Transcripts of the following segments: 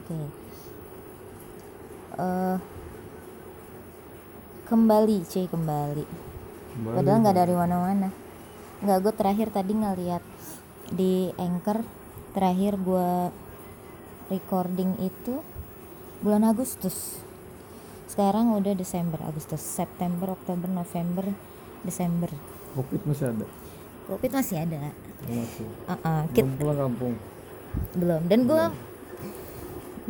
oke. Eh, kembali cuy kembali. Padahal nggak dari mana-mana. Nggak gue terakhir tadi ngeliat di anchor terakhir gue recording itu bulan Agustus. Sekarang udah Desember Agustus September Oktober November Desember. Covid masih ada? Covid masih ada. Masih. Uh-uh, kit- belum pulang kampung belum. Dan gue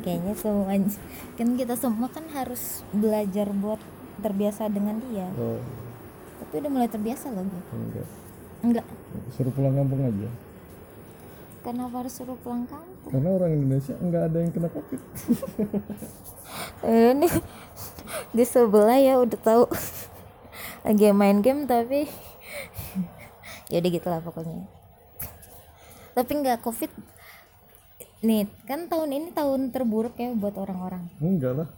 kayaknya semuanya kan kita semua kan harus belajar buat terbiasa dengan dia. Oh. Tapi udah mulai terbiasa loh gue enggak. Enggak. Suruh pulang kampung aja. Kenapa harus suruh pulang kampung? Karena orang Indonesia enggak ada yang kena covid. Eh, ini di sebelah ya udah tahu. Lagi main game tapi ya udah gitu lah pokoknya. Tapi nggak covid nih kan tahun ini tahun terburuk ya buat orang-orang. Enggak lah.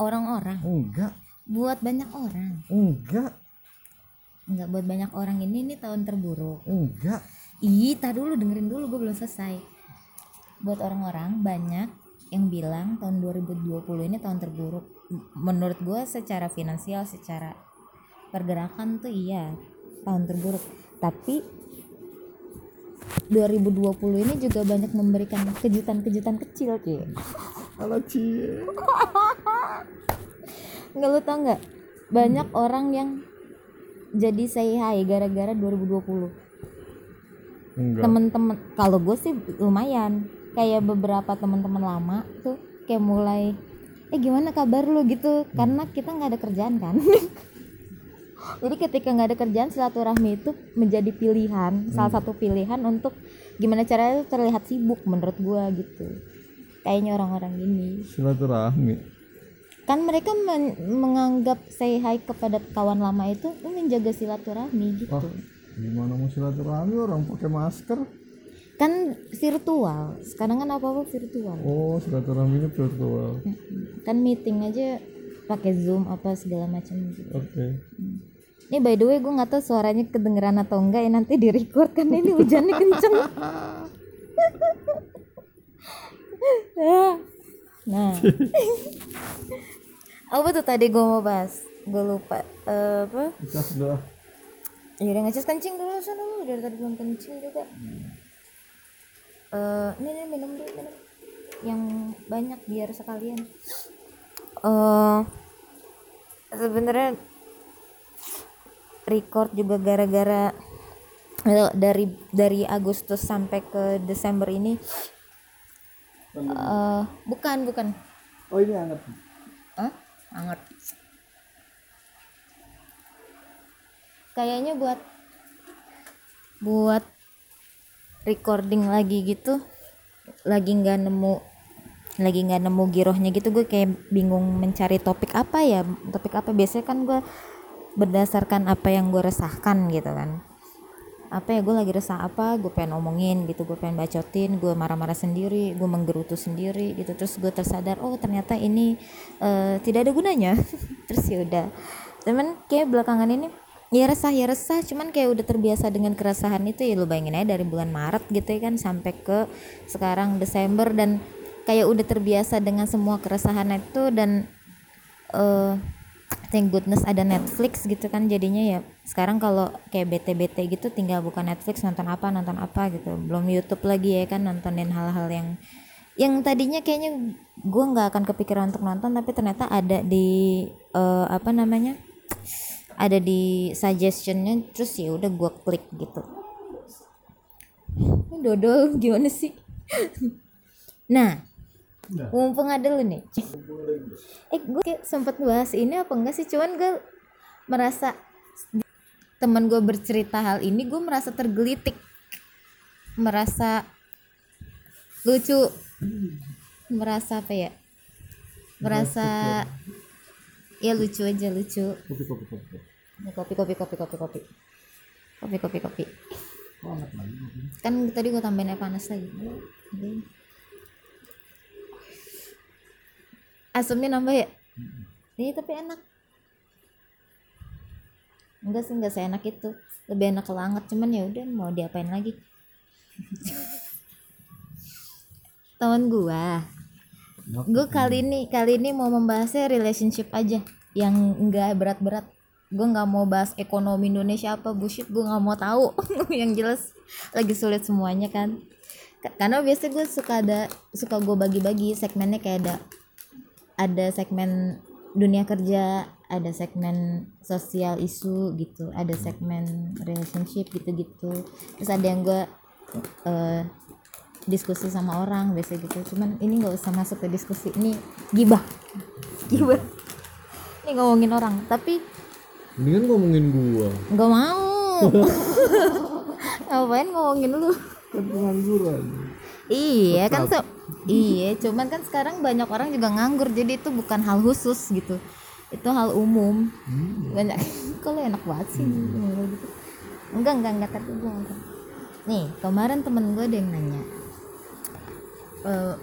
Orang-orang? Enggak. Buat banyak orang? Enggak. Nggak buat banyak orang ini ini tahun terburuk. Enggak. Ih tar dulu dengerin dulu gue belum selesai. Buat orang-orang banyak yang bilang tahun 2020 ini tahun terburuk. Menurut gue secara finansial secara pergerakan tuh iya tahun terburuk. Tapi 2020 ini juga banyak memberikan kejutan-kejutan kecil cuy ala cie nggak lu tau nggak? Banyak orang yang jadi say hi gara-gara 2020 enggak. Temen-temen kalau gue sih lumayan. Kayak beberapa teman-teman lama tuh kayak mulai eh gimana kabar lu? gitu. Karena kita nggak ada kerjaan kan jadi ketika nggak ada kerjaan silaturahmi itu menjadi pilihan salah satu pilihan untuk gimana caranya terlihat sibuk menurut gue gitu. Kayaknya orang-orang ini. Silaturahmi. Kan mereka men- menganggap say hi kepada kawan lama itu menjaga silaturahmi gitu. Wah. gimana mau silaturahmi? Orang pakai masker. Kan virtual. Sekarang kan apa apa virtual. Oh silaturahminya virtual. Kan meeting aja pakai zoom apa segala macam gitu. Oke. Ini by the way gue nggak tahu suaranya kedengeran atau enggak ya nanti di record kan ini hujannya kenceng. Nah. Apa tuh tadi gue mau bahas. Gue lupa Eh, apa? Kita sudah ya udah ngecas kencing dulu sana lu. Dari tadi belum kencing juga. Eh, ini nih minum dulu minum. Yang banyak biar sekalian eh sebenarnya record juga gara-gara eh, dari dari Agustus sampai ke Desember ini eh bukan bukan oh ini hangat Hah? Anget. Kayaknya buat buat recording lagi gitu lagi nggak nemu lagi nggak nemu girohnya gitu gue kayak bingung mencari topik apa ya. Topik apa? Biasanya kan gue berdasarkan apa yang gue resahkan gitu kan. Apa ya gue lagi resah apa gue pengen omongin gitu gue pengen bacotin gue marah-marah sendiri gue menggerutu sendiri gitu. Terus gue tersadar oh ternyata ini eh, tidak ada gunanya. Terus ya udah. Temen kayak belakangan ini ya resah ya resah. Cuman kayak udah terbiasa dengan keresahan itu ya lu bayangin aja dari bulan Maret gitu ya kan sampai ke sekarang Desember. Dan kayak udah terbiasa dengan semua keresahan itu dan eh thank goodness ada Netflix gitu kan jadinya ya. Sekarang kalau kayak bete-bete gitu tinggal buka Netflix nonton apa nonton apa gitu. Belum YouTube lagi ya kan nontonin hal-hal yang yang tadinya kayaknya gue nggak akan kepikiran untuk nonton tapi ternyata ada di eh, apa namanya ada di suggestionnya terus ya udah gue klik gitu. Dodol gimana sih? Nah Nah. Mumpung ada lu nih. Eh, gue kayak sempet bahas ini apa enggak sih? Cuman gue merasa teman gue bercerita hal ini, gue merasa tergelitik, merasa lucu, merasa apa ya? Merasa ya lucu aja lucu. Kopi kopi kopi. Kopi kopi kopi kopi kopi. Kopi kopi. Kan tadi gue tambahin air panas lagi. Asamnya nambah ya? Iya tapi enak. Enggak sih enggak seenak itu. Lebih enak kalau anget cuman ya udah mau diapain lagi? Teman gua. Gue kali ini kali ini mau membahasnya relationship aja yang enggak berat-berat. Gue nggak mau bahas ekonomi Indonesia apa bullshit gue nggak mau tahu. Yang jelas lagi sulit semuanya kan. Ka- karena biasanya gue suka ada suka gue bagi-bagi segmennya kayak ada ada segmen dunia kerja ada segmen sosial isu gitu ada segmen relationship gitu-gitu. Terus ada yang gue eh, diskusi sama orang biasa gitu. Cuman ini nggak usah masuk ke diskusi ini gibah. Gibah. Ini ngomongin orang tapi Mendingan ngomongin gua. nggak mau. Ngapain ngomongin lu? Kan pengangguran. iya kan so iya cuman kan sekarang banyak orang juga nganggur jadi itu bukan hal khusus gitu. Itu hal umum. Banyak kalau enak banget sih? Ngomong gitu. Enggak enggak enggak tapi gue enggak nih kemarin temen gue ada yang nanya. Eh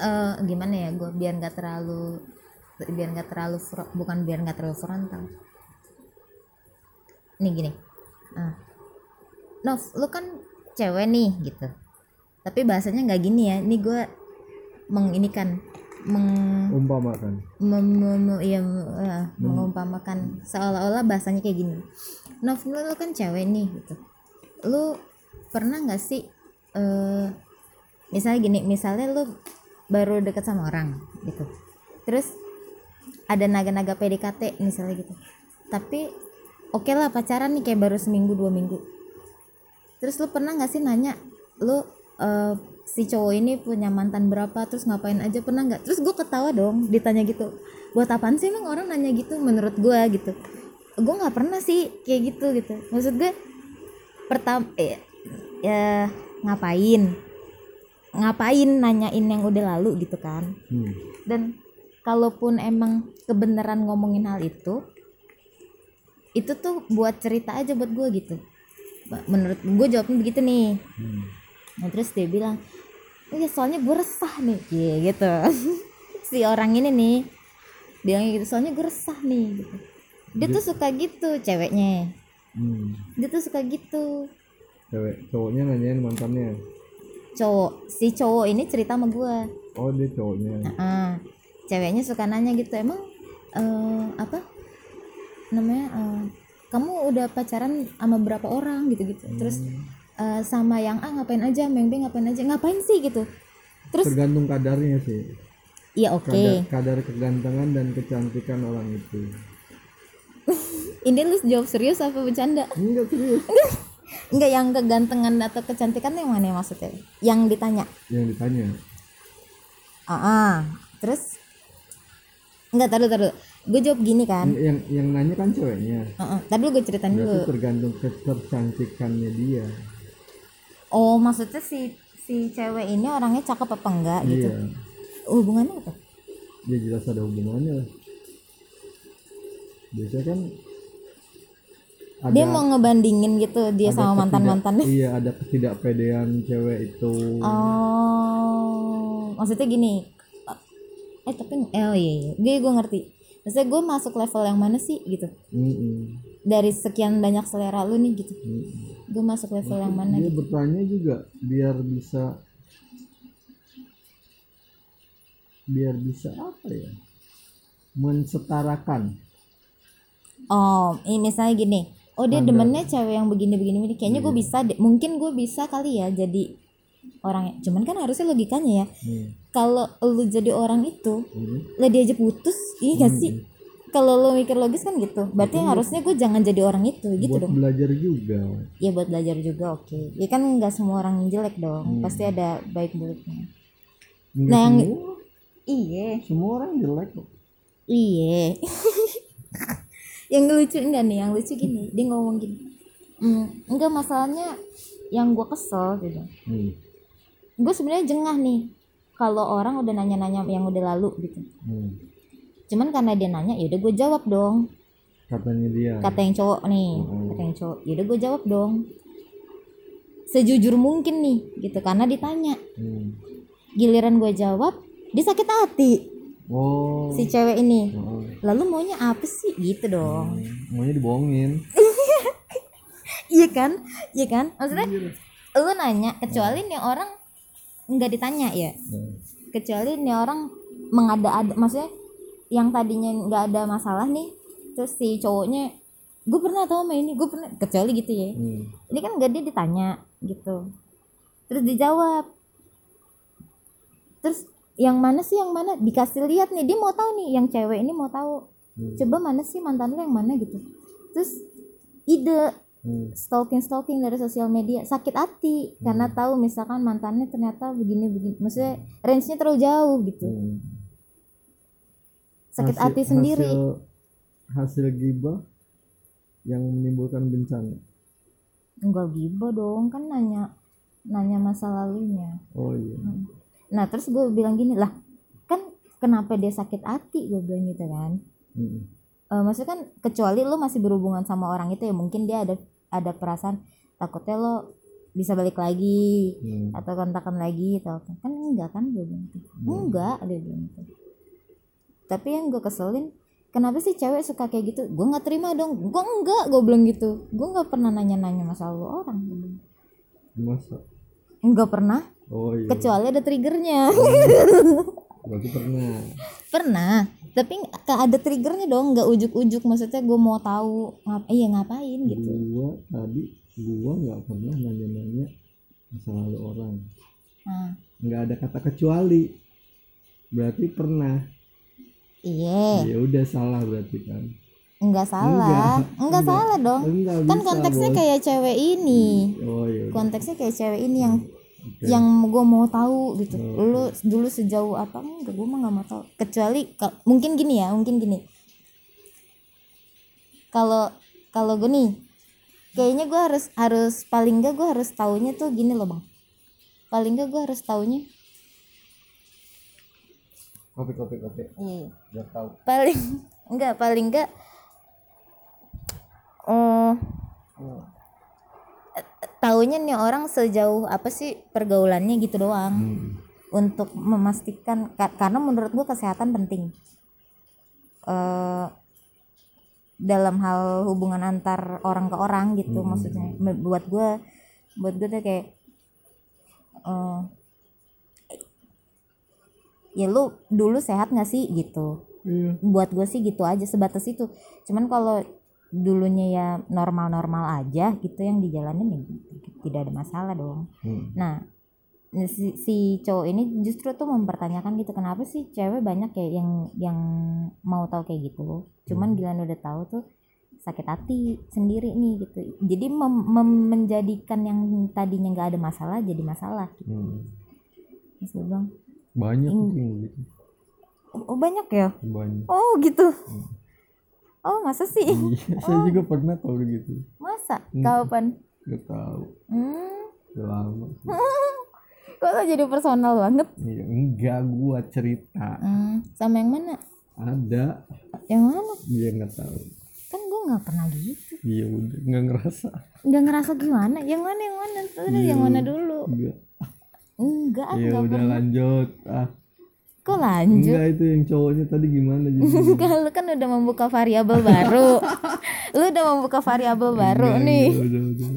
eh, gimana ya gue biar nggak terlalu biar nggak terlalu bukan biar nggak terlalu frontal. Nih gini. Ah. Nov lu kan cewek nih gitu tapi bahasanya nggak gini ya. Ini gue menginikan meng Umpamakan. mem, mem- iya, eh, mengumpamakan. Seolah-olah bahasanya kayak gini. Nov lu, lu kan cewek nih gitu. Lu pernah nggak sih eh misalnya gini misalnya lu baru deket sama orang gitu. Terus ada naga-naga PDKT misalnya gitu. Tapi oke lah pacaran nih kayak baru seminggu dua minggu. Terus lu pernah nggak sih nanya lu eh, si cowok ini punya mantan berapa terus ngapain aja pernah nggak? Terus gue ketawa dong ditanya gitu buat apaan sih emang orang nanya gitu menurut gue gitu. Gue nggak pernah sih kayak gitu gitu. Maksud gue pertama eh, ya ngapain? Ngapain nanyain yang udah lalu gitu kan? Hmm. dan kalaupun emang kebenaran ngomongin hal itu itu tuh buat cerita aja buat gue gitu. Menurut gue jawabnya begitu nih. Hmm. Nah terus dia bilang iya soalnya gue resah nih. Iya, gitu. Si orang ini nih bilangnya gitu soalnya gue resah nih. Gitu. Dia tuh suka gitu ceweknya. Hmm. dia tuh suka gitu. Cewek cowoknya nanyain mantannya. cowok si cowok ini cerita sama gue Oh dia cowoknya. Ah, ceweknya suka nanya gitu emang eh, apa namanya eh, kamu udah pacaran sama berapa orang? Gitu gitu terus eh, sama yang A ngapain aja B ngapain aja ngapain sih gitu terus Tergantung kadarnya sih. iya oke Kadar, kadar kegantengan dan kecantikan orang itu. ini lu jawab serius apa bercanda Enggak serius. enggak yang kegantengan atau kecantikan yang mana maksudnya yang ditanya Yang ditanya. ah ah. terus enggak taruh taruh gue jawab gini kan Yang yang nanya kan ceweknya. Heeh, Tadi dulu gue ceritain dulu. Tergantung ketercantikannya dia. Oh, maksudnya si si cewek ini orangnya cakep apa enggak gitu? Iya. Hubungannya apa? Dia jelas ada hubungannya. Biasanya kan ada Dia mau ngebandingin gitu dia sama ketidak- mantan-mantannya. Iya, ada ketidakpedean cewek itu. Oh, maksudnya gini. Eh tapi oh iya, iya. gue gue ngerti. Maksudnya gue masuk level yang mana sih gitu? Mm-mm. Dari sekian banyak selera lu nih gitu. Mm-mm. Gue masuk level yang mana? Dia gitu. bertanya juga biar bisa biar bisa apa ya? Mensetarakan. Oh, ini misalnya gini. Oh dia demennya cewek yang begini-begini. begini. Kayaknya Iya. gue bisa deh. Mungkin gue bisa kali ya jadi orang. Cuman kan harusnya logikanya ya. Hmm. Kalau lu jadi orang itu, Hmm. lah dia aja putus iya gak sih kalau lo mikir logis kan gitu. Berarti harusnya gue jangan jadi orang itu gitu Buat dong. belajar juga. ya buat belajar juga oke. Ya kan nggak semua orang jelek dong. Pasti ada baik buruknya. Enggak Nah, yang- semua, iya. Semua orang jelek kok. iya. Yang lucu enggak nih? Yang lucu gini dia ngomong gini. Hmm, enggak masalahnya yang gue kesel gitu. Hmm. gue sebenarnya jengah nih kalau orang udah nanya-nanya yang udah lalu gitu. Hmm. Cuman karena dia nanya ya udah gue jawab dong Katanya dia. kata yang cowok nih Mm-mm. kata yang cowok yaudah gue jawab dong sejujur mungkin nih gitu karena ditanya Hmm. giliran gue jawab dia sakit hati Oh. si cewek ini Oh. lalu maunya apa sih gitu dong Hmm. Maunya dibohongin. iya kan iya kan maksudnya lu nanya kecuali nih orang nggak ditanya ya Hmm. kecuali nih orang mengada-ada maksudnya yang tadinya nggak ada masalah nih terus si cowoknya gue pernah tau sama ini gue pernah kecuali gitu ya. Hmm. ini kan nggak dia ditanya gitu. Terus dijawab. Terus yang mana sih yang mana? Dikasih lihat nih dia mau tahu nih yang cewek ini mau tahu Hmm. coba mana sih mantan lu yang mana gitu. Terus ide Hmm. stalking stalking dari sosial media sakit hati karena tahu misalkan mantannya ternyata begini begini. Maksudnya range-nya terlalu jauh gitu. Hmm. Sakit Hasil- hati sendiri. hasil, hasil gibah yang menimbulkan bencana. Enggak gibah dong kan nanya nanya masa lalunya. Oh iya. Nah terus gue bilang gini lah kan kenapa dia sakit hati? Gue bilang gitu kan. Hmm. Eh, maksudnya kan kecuali lo masih berhubungan sama orang itu ya mungkin dia ada ada perasaan takutnya lo bisa balik lagi Hmm. atau kontakan lagi atau kan enggak kan gue bilang gitu. Enggak dia bilang gitu tapi yang gue keselin kenapa sih cewek suka kayak gitu? Gue nggak terima dong. Gue enggak gue bilang gitu. Gue nggak pernah nanya-nanya masalah lu orang. Masa? Enggak pernah. Oh iya. Kecuali ada triggernya. Berarti pernah. Pernah. Tapi nggak ada triggernya dong. Nggak ujuk-ujuk. Maksudnya gue mau tahu ngap iya ngapain gitu. Gua tadi gua nggak pernah nanya-nanya masa lalu orang. Nah, nggak ada kata kecuali. Berarti pernah iya. Ya udah salah berarti kan. Nggak salah. Enggak, nggak salah dong. Enggak kan bisa, konteksnya Bos. kayak cewek ini. Oh iya udah. konteksnya kayak cewek ini yang Oke. yang gue mau tahu gitu. Oh, lu dulu sejauh apa? Enggak gue mah nggak mau tahu. Kecuali mungkin gini ya mungkin gini. Kalau kalau gue nih kayaknya gue harus harus paling enggak gue harus taunya tuh gini loh bang. Paling enggak gue harus taunya kopi kopi kopi. Iya. Biar tahu. Paling enggak paling enggak oh taunya nih orang sejauh apa sih pergaulannya gitu doang. Hmm. untuk memastikan ka- karena menurut gua kesehatan penting. Eh dalam hal hubungan antar orang ke orang gitu maksudnya. Me- buat gua buat gua tuh kayak eh ya lu dulu sehat nggak sih gitu. Iya. Buat gue sih gitu aja sebatas itu. Cuman kalau dulunya ya normal-normal aja gitu yang dijalanin ya tidak ada masalah dong. Hmm. nah si, si cowok ini justru tuh mempertanyakan gitu kenapa sih cewek banyak kayak yang yang mau tahu kayak gitu? Cuman gila udah tahu tuh sakit hati sendiri nih gitu. Jadi mem- mem- menjadikan yang tadinya nggak ada masalah jadi masalah. Gitu. Hmm. Terus gue bilang banyak Hmm. gitu. Oh banyak ya? Banyak. Oh gitu. Oh masa sih? Iya saya juga pernah tahu gitu. Masa? Kapan? Gak tahu. Hmm. Udah lama sih. kok lo jadi personal banget? Iya enggak gua cerita. Hmm, sama yang mana? Ada. Yang mana? Dia nggak tahu. Kan gue nggak pernah gitu. Iya udah nggak ngerasa. Nggak ngerasa gimana? Yang mana yang mana? Udah, yang mana dulu? enggak enggak ya nggak udah pernah. lanjut. Ah. Kok lanjut? Enggak itu yang cowoknya tadi gimana jadi enggak lu kan udah membuka variabel baru. Lu udah membuka variabel baru Enggak, nih. iya, udah udah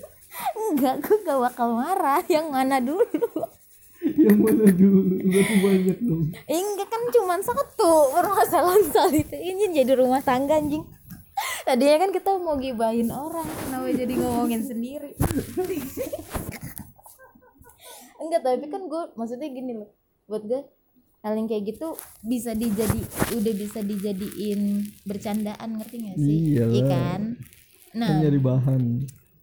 enggak gue gak bakal marah. Yang mana dulu? Yang mana dulu? Berarti banyak dong. Enggak kan cuma satu permasalahan soal itu. Ini jadi rumah tangga anjing. Tadinya kan kita mau gibahin orang kenapa jadi ngomongin sendiri enggak tapi kan gue maksudnya gini loh. Buat gue hal yang kayak gitu bisa dijadi udah bisa dijadiin bercandaan ngerti gak sih? Iyalah. iya kan? Nah. Kan nyari bahan.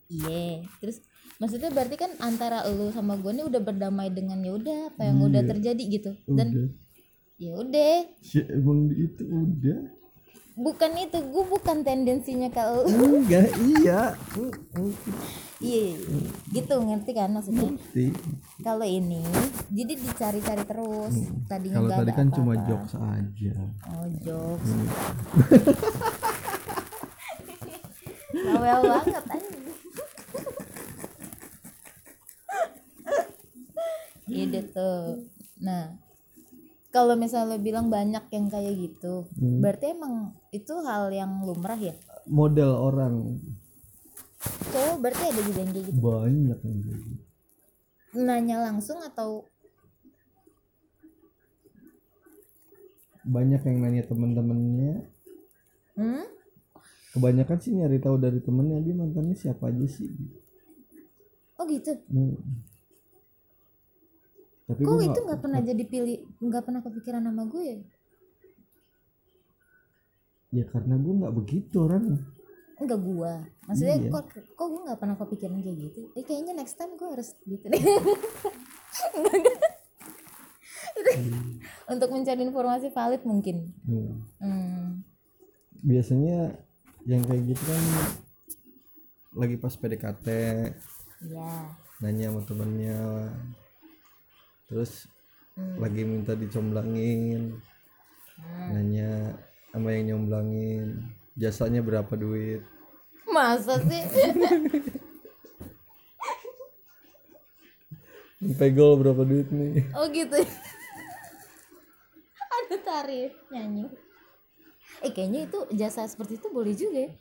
Iya terus maksudnya berarti kan antara lu sama gue nih udah berdamai dengan ya udah apa yang udah terjadi gitu. Dan ya udah. Ya, emang itu udah. Bukan itu gue bukan tendensinya ke lu. Enggak iya iya gitu ngerti kan maksudnya? Ngerti. kalau ini jadi dicari-cari terus. Tadinya kalau nggak tadi kan cuma jokes aja. Oh jokes. Bawel banget anjing. Iya deh tuh. Nah kalau misalnya lo bilang banyak yang kayak gitu Hmm. berarti emang itu hal yang lumrah ya? Model orang cowok berarti ada juga yang kayak gitu? Banyak yang kayak gitu. nanya langsung atau? Banyak yang nanya teman-temannya hmm? kebanyakan sih nyari tahu dari temennya dia mantannya siapa aja sih? Oh gitu? Hmm. tapi kok itu nggak- pernah jadi pilih nggak pernah kepikiran nama gue ya? Ya karena gue nggak begitu orang enggak gua maksudnya Iya. kok kok gue nggak pernah kepikiran kayak gitu eh, kayaknya next time gue harus gitu deh Enggak, enggak. Itu- untuk mencari informasi valid mungkin Hmm. hmm. biasanya yang kayak gitu kan lagi pas PDKT ya nanya sama temennya terus Hmm. lagi minta dicomblangin nanya sama yang nyomblangin jasanya berapa duit? Masa sih? Pegol berapa duit nih? Oh gitu. Ada tarif nyanyi. Eh kayaknya itu jasa seperti itu boleh juga ya.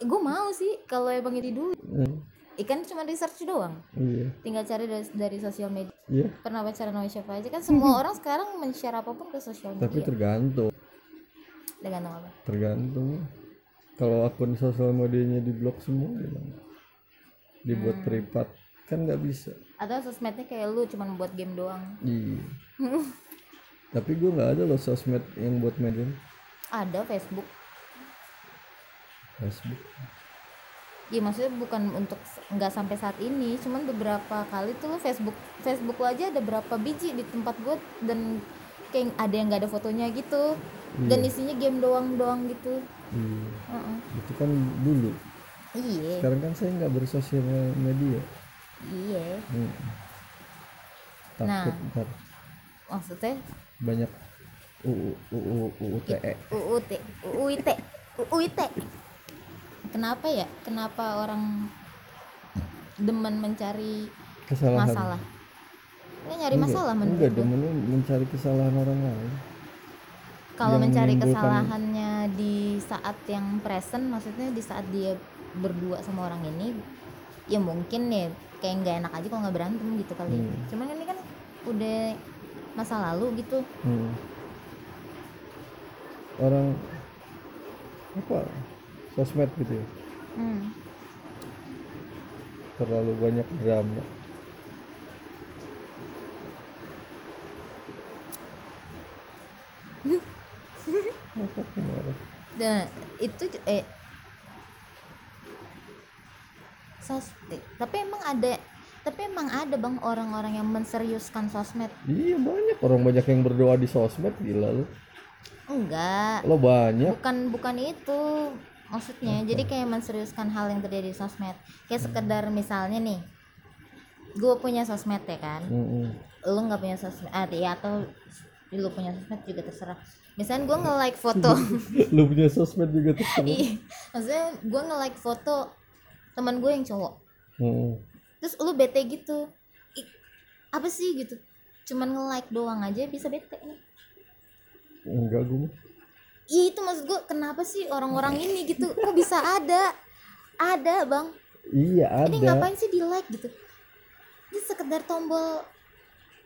Gue mau sih kalau emang ini dulu Hmm, ikan cuma research doang. Iya. Tinggal cari dari, dari sosial media. Iya. Pernah pacaran sama siapa aja. Kan semua orang sekarang men-share apa pun ke sosial tapi media tergantung apa? Tergantung. Kalau akun sosial medianya diblok semua gimana? Dibuat privat kan nggak bisa. Atau sosmednya kayak lu cuma buat game doang. Iya. Tapi gue nggak ada loh sosmed yang buat main game. Ada Facebook. Facebook. Ya maksudnya bukan untuk nggak sampai saat ini cuman beberapa kali tuh Facebook Facebook lo aja ada berapa biji di tempat gue dan kayak ada yang nggak ada fotonya gitu dan isinya game doang doang gitu. Iya Heeh. itu kan dulu. Iya. Sekarang kan saya nggak bersosial media. Iya. Hmm. Nah. takut ntar. Maksudnya? Banyak UU UU UU TE UUT UUIT UUIT kenapa ya? Kenapa orang demen mencari kesalahan. masalah? Ini nyari Enggak, masalah enggak menurut gue demennya mencari kesalahan orang lain kalau mencari kesalahannya di saat yang present maksudnya di saat dia berdua sama orang ini ya mungkin ya kayak nggak enak aja kalau nggak berantem gitu kali Hmm. cuman kan ini kan udah masa lalu gitu Hmm. orang apa sosmed gitu ya hmm. terlalu banyak drama? Nah, itu eh sos eh, tapi emang ada tapi emang ada bang orang-orang yang menseriuskan sosmed. Iya banyak orang banyak yang berdoa di sosmed gila lu. Enggak. Lo banyak. Bukan bukan itu maksudnya. Jadi kayak menseriuskan hal yang terjadi di sosmed. Kayak sekedar misalnya nih gue punya sosmed ya kan? Mm-mm. lu nggak punya sosmed ah, ya atau lu punya sosmed juga terserah misalnya gue nge-like foto. Lu punya sosmed juga terserah Iya, maksudnya gue nge-like foto teman gue yang cowok. Mm. terus lu bete gitu. Ih, apa sih gitu? Cuman nge-like doang aja bisa bete. Nih enggak gue mah. Iya itu maksud gue kenapa sih orang-orang ini gitu? Kok bisa ada? Ada bang. Iya ini ada. ngapain sih di like gitu? Ini sekedar tombol.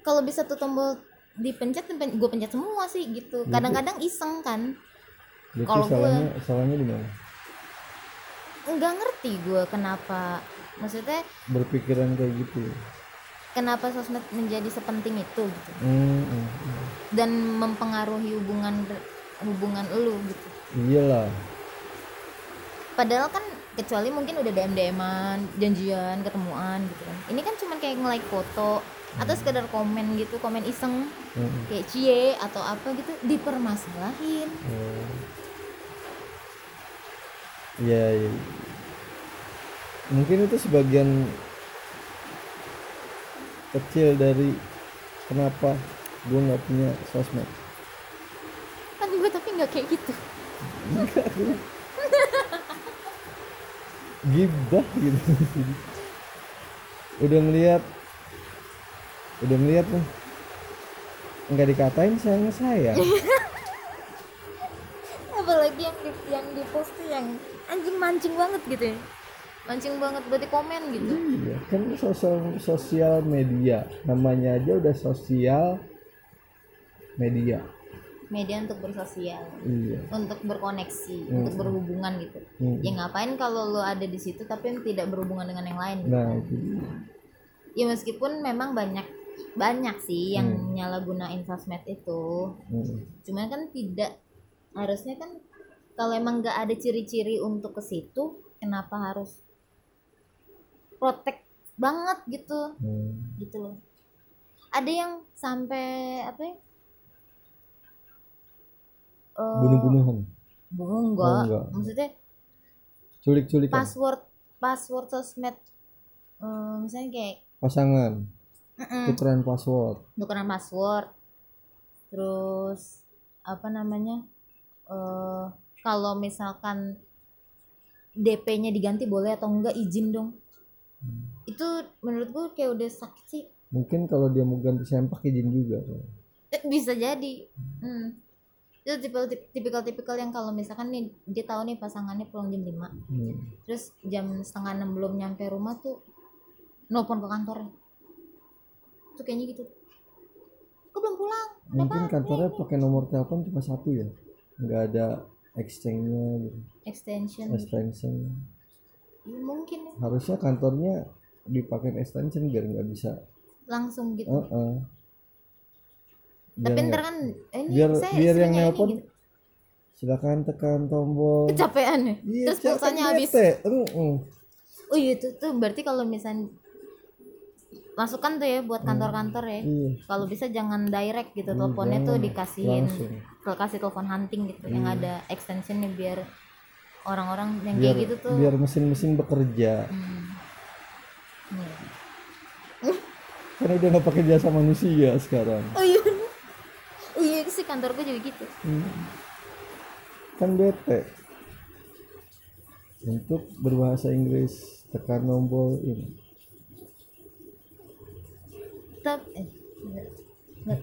Kalau bisa tuh tombol dipencet gue pencet semua sih gitu. Kadang-kadang iseng kan. Kalau gue- salahnya di mana? Nggak ngerti gue kenapa. Maksudnya berpikiran kayak gitu. kenapa sosmed menjadi sepenting itu gitu. Hmm, hmm. dan mempengaruhi hubungan hubungan lu gitu. Iyalah. Padahal kan kecuali mungkin udah DM DMan janjian ketemuan gitu kan. Ini kan cuman kayak nge-like foto atau sekedar komen gitu komen iseng. Hmm, kayak cie atau apa gitu dipermasalahin. Oh. Iya, iya. mungkin itu sebagian kecil dari kenapa gue nggak punya sosmed. Kan gue tapi nggak kayak gitu. Gibah gitu. Udah ngeliat udah ngeliat nih nggak dikatain sayang sayang apalagi yang di yang di post tuh yang anjing mancing banget gitu ya. Mancing banget berarti komen gitu. Iya kan sosial sosial media. Namanya aja udah sosial media. Media untuk bersosial. Iya. Untuk berkoneksi untuk berhubungan gitu. Hmm. ya ngapain kalau lo ada di situ tapi tidak berhubungan dengan yang lain? Gitu. nah itu ya meskipun memang banyak banyak sih yang nyalagunain sosmed itu Hmm. cuman kan tidak harusnya kan kalau emang nggak ada ciri-ciri untuk ke situ kenapa harus protek banget gitu Hmm. gitu loh ada yang sampai apa ya Eh, bunuh-bunuhan bu- enggak. Oh, enggak. maksudnya culik-culikan password password sosmed eh, misalnya kayak pasangan mm-mm, tukeran password. Tukeran password. Terus apa namanya eh kalau misalkan DP-nya diganti boleh atau enggak izin dong. Itu menurut gue kayak udah sakit sih. Mungkin kalau dia mau ganti sempak izin juga Eh, bisa jadi. Hmm. itu tipikal tipikal tipikal yang kalau misalkan nih dia tahu nih pasangannya pulang jam 5 Hmm. terus jam setengah enam belum nyampe rumah tuh nelfon ke kantornya tuh kayaknya gitu. Kok belum pulang? Mungkin kantornya pakai nomor telepon cuma satu ya? Nggak ada exchange-nya gitu. Extension. Extension. Ya, mungkin. Ya. harusnya kantornya dipakai extension biar nggak bisa. Langsung gitu. Heeh. biar tapi ntar kan ini biar saya biar yang nelpon gitu. silakan tekan tombol. Kecapean ya? Iya, terus pulsanya habis. Bete. Heeh. oh iya itu tuh berarti kalau misalnya masukkan tuh ya buat kantor-kantor ya. Iya. Kalau bisa jangan direct gitu Hmm, teleponnya tuh jangan. dikasihin langsung. kasih telepon hunting gitu yang ada extensionnya biar orang-orang yang biar kayak gitu tuh biar mesin-mesin bekerja. Hmm. Iya. kan udah nggak pakai jasa manusia sekarang. Oh iya. Oh iya sih kantor gue juga gitu. Hmm. kan bete. Untuk berbahasa Inggris tekan tombol ini tapi eh, enggak, enggak.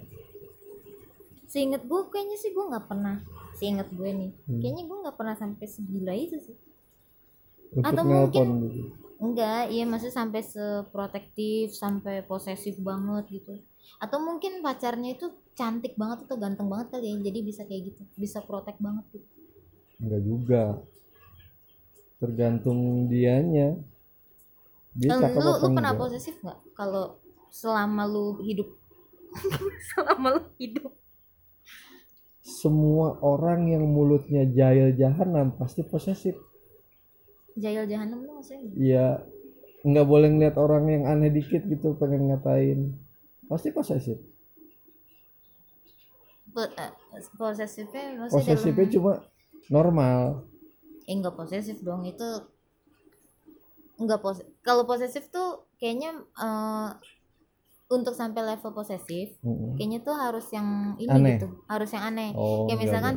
seinget gue kayaknya sih gue nggak pernah seinget gue nih kayaknya gue nggak pernah sampai segila itu sih. Untuk Atau mungkin- gitu. Enggak iya maksudnya sampai seprotektif sampai posesif banget gitu. Atau mungkin pacarnya itu cantik banget atau ganteng banget kali ya jadi bisa kayak gitu bisa protek banget gitu enggak juga. Tergantung dianya. Dia cakep lu lu pernah enggak? posesif nggak? Kalau selama lu hidup. Selama lu hidup. Semua orang yang mulutnya jahil jahanam pasti posesif. Jahil jahanam lu maksudnya? Gimana? ya nggak boleh ngeliat orang yang aneh dikit gitu pengen ngatain. Pasti posesif. Po- eh, posesifnya posesifnya dalam cuma normal. Eh enggak posesif dong itu enggak pos kalau posesif tuh kayaknya eh, untuk sampai level posesif Mm-mm. kayaknya tuh harus yang ini Aneh. gitu harus yang aneh oh Kayak misalkan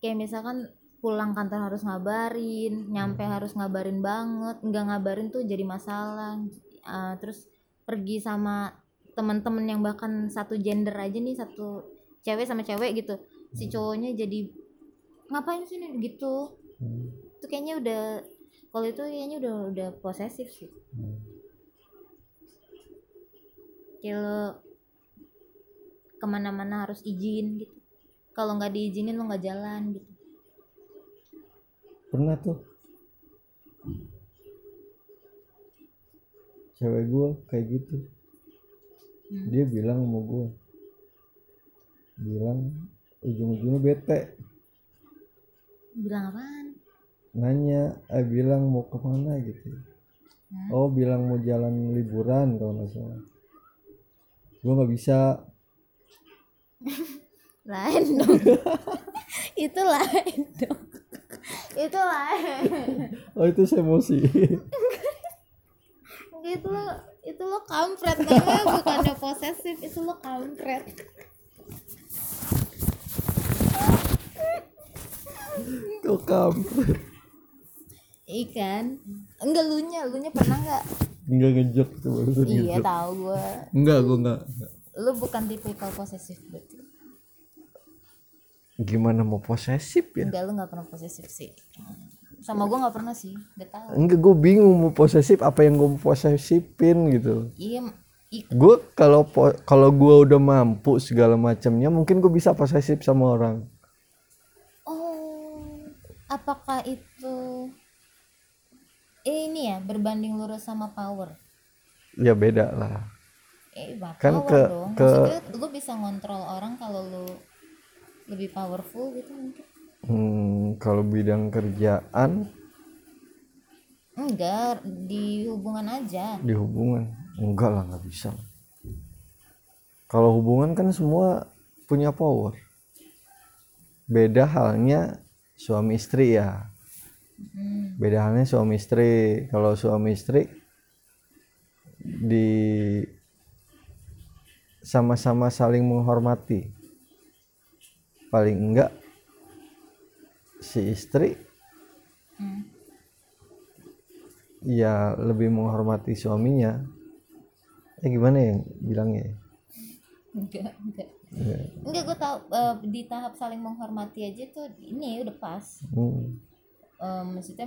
kayak misalkan pulang kantor harus ngabarin nyampe harus ngabarin banget nggak ngabarin tuh jadi masalah Eh, terus pergi sama teman-teman yang bahkan satu gender aja nih satu cewek sama cewek gitu si cowoknya jadi ngapain sih nih gitu Hmm. itu kayaknya udah kalau itu kayaknya udah udah posesif sih Hmm. Kalau ke mana-mana harus izin gitu. Kalau nggak diizinin lo nggak jalan gitu. Pernah tuh. Cewek gue kayak gitu. Hmm. dia bilang sama gue bilang ujung-ujungnya bete. Bilang apaan? Nanya eh bilang mau ke mana? Gitu. Hmm. oh bilang mau jalan liburan kalau nggak salah gue nggak bisa. Lain dong. Itu lain dong. Itu lain. Oh itu emosi. Itu lo itu lo kampret. Namanya bukannya posesif itu lo kampret. Kok kampret? Ikan. Enggak lu nya lu nya pernah nggak nggak ngejok tuh barusan iya ngejok tahu gue enggak gue enggak lu bukan tipikal posesif berarti. Gimana mau posesif ya? Enggak lu nggak pernah posesif sih. Sama gue nggak pernah sih gak tahu. Enggak gue bingung mau posesif apa yang gue mau posesifin gitu. Iya gue kalau po- kalau gue udah mampu segala macamnya mungkin gue bisa posesif sama orang. Oh apakah itu ini ya berbanding lurus sama power. Ya beda lah. Eh bah, Kan power ke- dong. ke- maksudnya lu bisa ngontrol orang kalau lu lebih powerful gitu mungkin hmm, kalau bidang kerjaan? Enggak di hubungan aja. Di hubungan? Enggak lah nggak bisa kalau hubungan kan semua punya power. Beda halnya suami istri ya Hmm. beda halnya suami istri. Kalau suami istri di sama-sama saling menghormati. Paling enggak si istri Hmm. ya lebih menghormati suaminya. Eh gimana ya bilangnya? Ya? enggak enggak. Ya, enggak gue tau eh, di tahap saling menghormati aja tuh ini udah pas. Hmm, Eh, maksudnya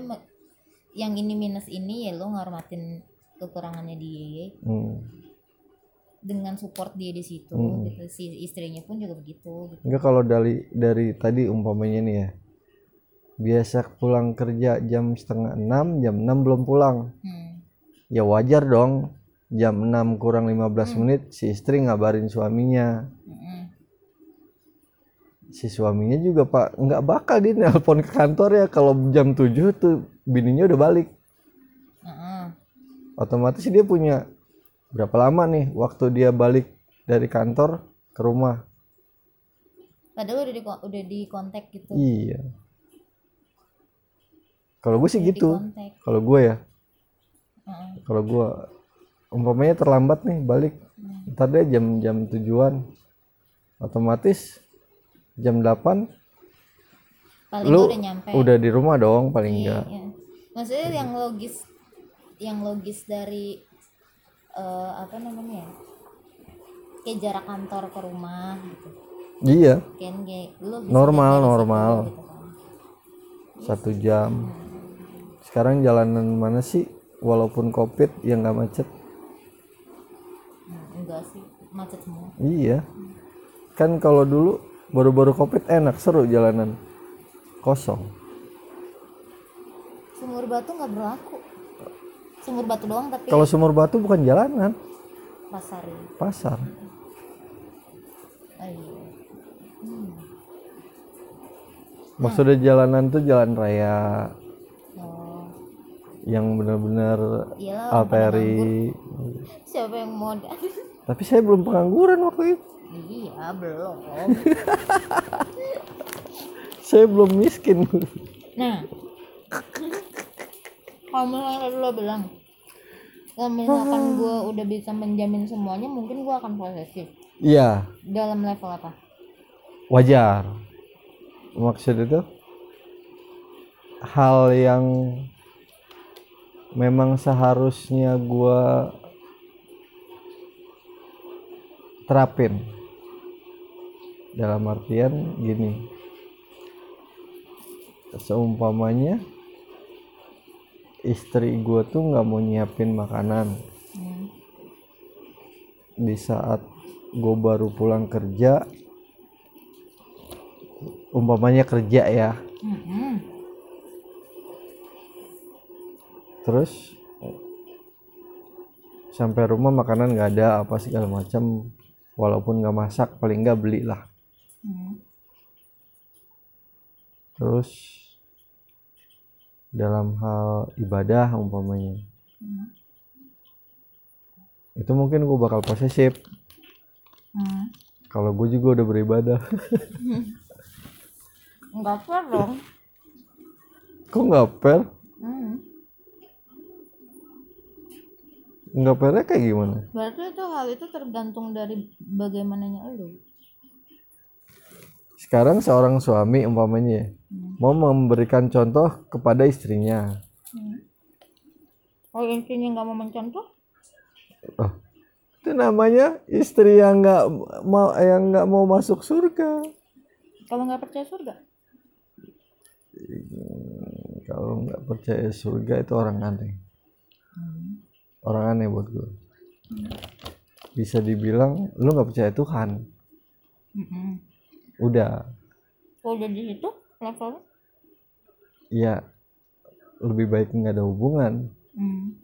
yang ini minus ini ya lo ngormatin kekurangannya dia hmm. dengan support dia di situ Hmm. gitu si istrinya pun juga begitu gitu. enggak kalau dari dari tadi umpamanya nih ya biasa pulang kerja jam setengah enam jam 6 belum pulang Hmm. ya wajar dong jam 6 kurang 15 menit si istri ngabarin suaminya Mm-mm. Si suaminya juga pak nggak bakal dia nelpon ke kantor ya. Kalau jam 7 tuh bininya udah balik. Heeh. otomatis dia punya berapa lama nih waktu dia balik dari kantor ke rumah? Padahal udah di udah di kontak gitu. Iya. Kalau gue sih Udah gitu. kalau gue ya. Heeh. kalau gue umpamanya terlambat nih balik. Hmm. ntar dia jam jam tujuan. Otomatis jam 8 paling lu udah nyampe. udah di rumah dong paling Iya, enggak iya. maksudnya yang logis yang logis dari eh, apa namanya ya? Kayak jarak kantor ke rumah gitu. Iya. Kan kayak lu bisa Normal, normal. gitu kan. satu jam. Sekarang jalanan mana sih? Walaupun covid yang nggak macet. Hmm, enggak sih. Macet semua. Iya. Kan kalau dulu baru-baru covid enak seru jalanan. Kosong. Sumur batu nggak berlaku. Sumur batu doang tapi kalau sumur batu bukan jalanan. Pasar ya? Pasar. Oh, iya. maksudnya jalanan tuh jalan raya oh. yang benar-benar arteri siapa yang modal tapi saya belum pengangguran waktu itu iya belum. Saya belum miskin. Nah kalau misalnya lo bilang. Kalau misalkan gue udah bisa menjamin semuanya mungkin gue akan posesif. Iya. Dalam level apa? Wajar. Maksud itu hal yang memang seharusnya gua terapin dalam artian gini. Seumpamanya istri gua tuh nggak mau nyiapin makanan. Hmm. di saat gue baru pulang kerja umpamanya kerja ya. Mm-mm. terus sampai rumah makanan nggak ada apa segala macam. Walaupun nggak masak paling nggak beli lah Hmm. Terus dalam hal ibadah umpamanya. Hmm. itu mungkin gue bakal posesif Hmm. kalau gue juga udah beribadah. Nggak fair dong. Kok nggak fair? Hmm. nggak fairnya kayak gimana? Berarti itu hal itu tergantung dari bagaimananya lu. Sekarang seorang suami umpamanya ya, mau memberikan contoh kepada istrinya. Hmm. oh intinya nggak mau mencontoh? Oh, itu namanya istri yang nggak mau yang nggak mau masuk surga. Kalau nggak percaya surga? Kalau nggak percaya surga itu orang aneh. Hmm. orang aneh buat gue bisa dibilang lu nggak percaya Tuhan. Mm-mm. udah. Kalau udah di situ levelnya ya lebih baik nggak ada hubungan. Hmm.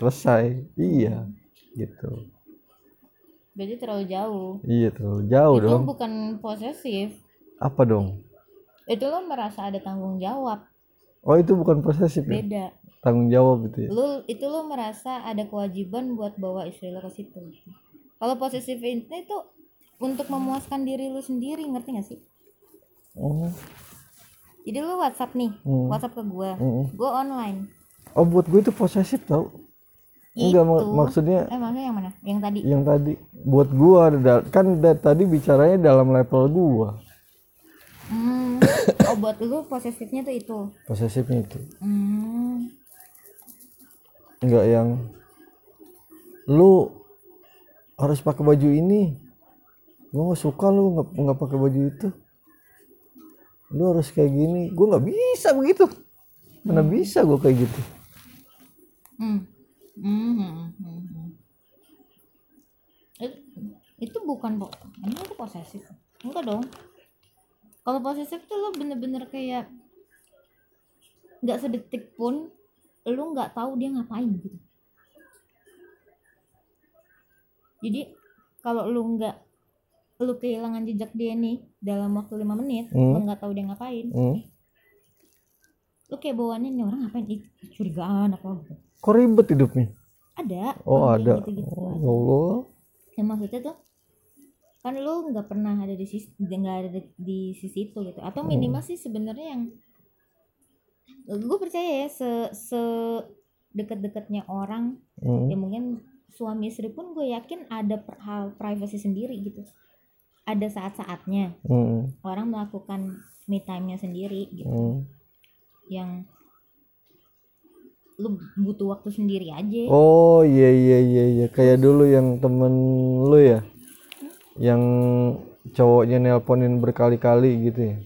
selesai. Iya gitu. Berarti terlalu jauh. Iya terlalu jauh itu dong. bukan posesif. Apa dong? Itu lo merasa ada tanggung jawab. Oh itu bukan posesif ya? Beda. Tanggung jawab itu ya? Lu itu lo merasa ada kewajiban buat bawa istri lo ke situ. Kalau posesif itu itu untuk memuaskan diri lu sendiri ngerti gak sih oh. Jadi lu WhatsApp nih Hmm. WhatsApp ke gua. Mm-mm. gua online. Oh buat gue itu posesif tau. Enggak mak- Itu. maksudnya eh maksudnya yang mana? Yang tadi? Yang tadi. Buat gua kan da- tadi bicaranya dalam level gua. Hmm. oh buat lu posesifnya tuh itu. Posesifnya itu. Hmm. enggak yang lu harus pakai baju ini. Gua nggak suka lu nggak nggak pakai baju itu lu harus kayak gini. Gua nggak bisa begitu. Mana bisa gua kayak gitu? Hmm. Hmm, hmm, hmm, hmm. It- itu bukan po ini itu posesif. Enggak dong. Kalau posesif tuh lo bener-bener kayak nggak sedetik pun lu nggak tahu dia ngapain gitu. Jadi kalau lu nggak lu kehilangan jejak dia nih dalam waktu lima menit Hmm. lu nggak tahu dia ngapain. Hmm. lu kayak bawaannya nih orang ngapain? Ih, curigaan apa gitu. Kok ribet hidupnya? Ada. Oh ada gitu-gitu. Oh, ada. ya Allah. Ya maksudnya tuh kan lu nggak pernah ada di sisi nggak ada di, di sisi itu gitu. Atau minimal sih sebenarnya yang gue percaya ya se se deket-deketnya orang hmm. ya mungkin suami istri pun gue yakin ada hal privasi sendiri gitu ada saat-saatnya Hmm. orang melakukan me time-nya sendiri gitu Hmm. yang lu butuh waktu sendiri aja Oh iya iya iya iya kayak dulu yang temen lu ya yang cowoknya nelponin berkali-kali gitu ya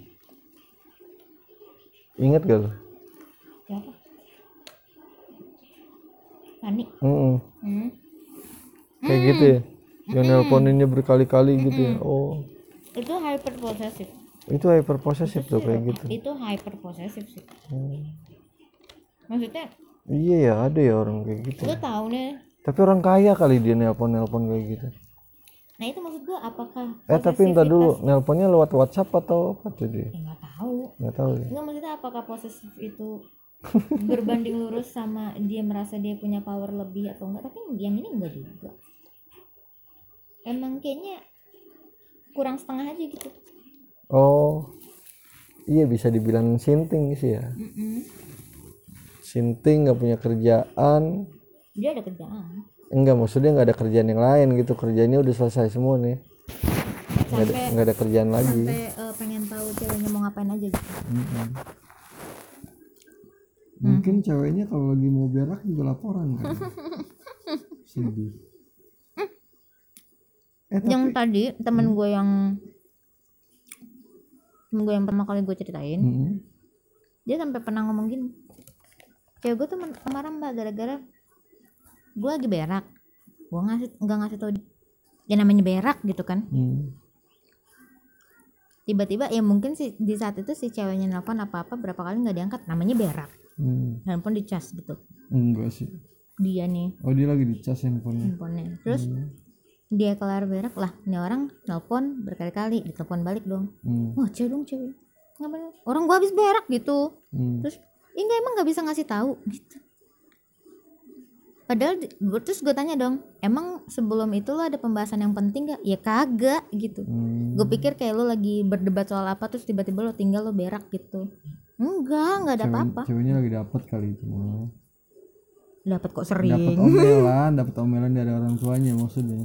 Ingat gak lu? siapa Mm-mm. hmm. Kayak gitu ya Yang nelponinnya berkali-kali gitu ya? Oh. Itu hyper possessive itu hyper possessive tuh kayak gitu. Itu hyper possessive sih. Hmm. maksudnya Iya ya ada ya orang kayak gitu. Lu tahu nih. Tapi orang kaya kali dia nelpon-nelpon kayak gitu. Nah itu maksud gua apakah Eh tapi entar dulu nelponnya lewat whatsapp atau apa tuh dia? ya nggak tahu. Nggak tahu ya? Nggak maksudnya apakah posesif itu berbanding lurus sama dia merasa dia punya power lebih atau enggak tapi yang ini enggak juga emang kayaknya kurang setengah aja gitu. Oh Iya bisa dibilang sinting sih ya. Mm-mm. Sinting nggak punya kerjaan. Dia ada kerjaan. Enggak maksudnya nggak ada kerjaan yang lain gitu. Kerjanya udah selesai semua nih. Nggak ada, sampai ada kerjaan lagi. sampai eh, pengen tahu ceweknya mau ngapain aja gitu. Mm-mm. Mungkin ceweknya kalau lagi mau berak juga laporan kan? Sedih Eh tapi yang tadi temen gue yang temen gue yang pertama kali gue ceritain Mm-mm. dia sampai pernah ngomong gini cewek gue tuh kemarin mbak gara-gara gue lagi berak gue ngasih nggak ngasih tau dia ya namanya berak gitu kan Hmm. tiba-tiba ya mungkin sih di saat itu si ceweknya nelfon apa-apa berapa kali nggak diangkat namanya berak Hmm. handphone dicas gitu Enggak sih dia nih Oh dia lagi dicas handphonenya handphonenya terus Hmm. Dia kelar berak lah. Ini orang nelpon berkali-kali ditelepon balik dong. Hmm. wah cewek dong cewek. Ngapain orang gua habis berak gitu. Hmm. terus "Ih, enggak emang nggak bisa ngasih tahu? Gitu. Padahal terus gue tanya dong emang sebelum itu lo ada pembahasan yang penting gak ya kagak gitu. Hmm. gue pikir kayak lo lagi berdebat soal apa terus tiba-tiba lo tinggal lo berak gitu. Enggak nggak ada Cewek- apa-apa. Ceweknya lagi dapat kali itu dapat kok Dapat sering omelan, dapat omelan dari orang tuanya maksudnya.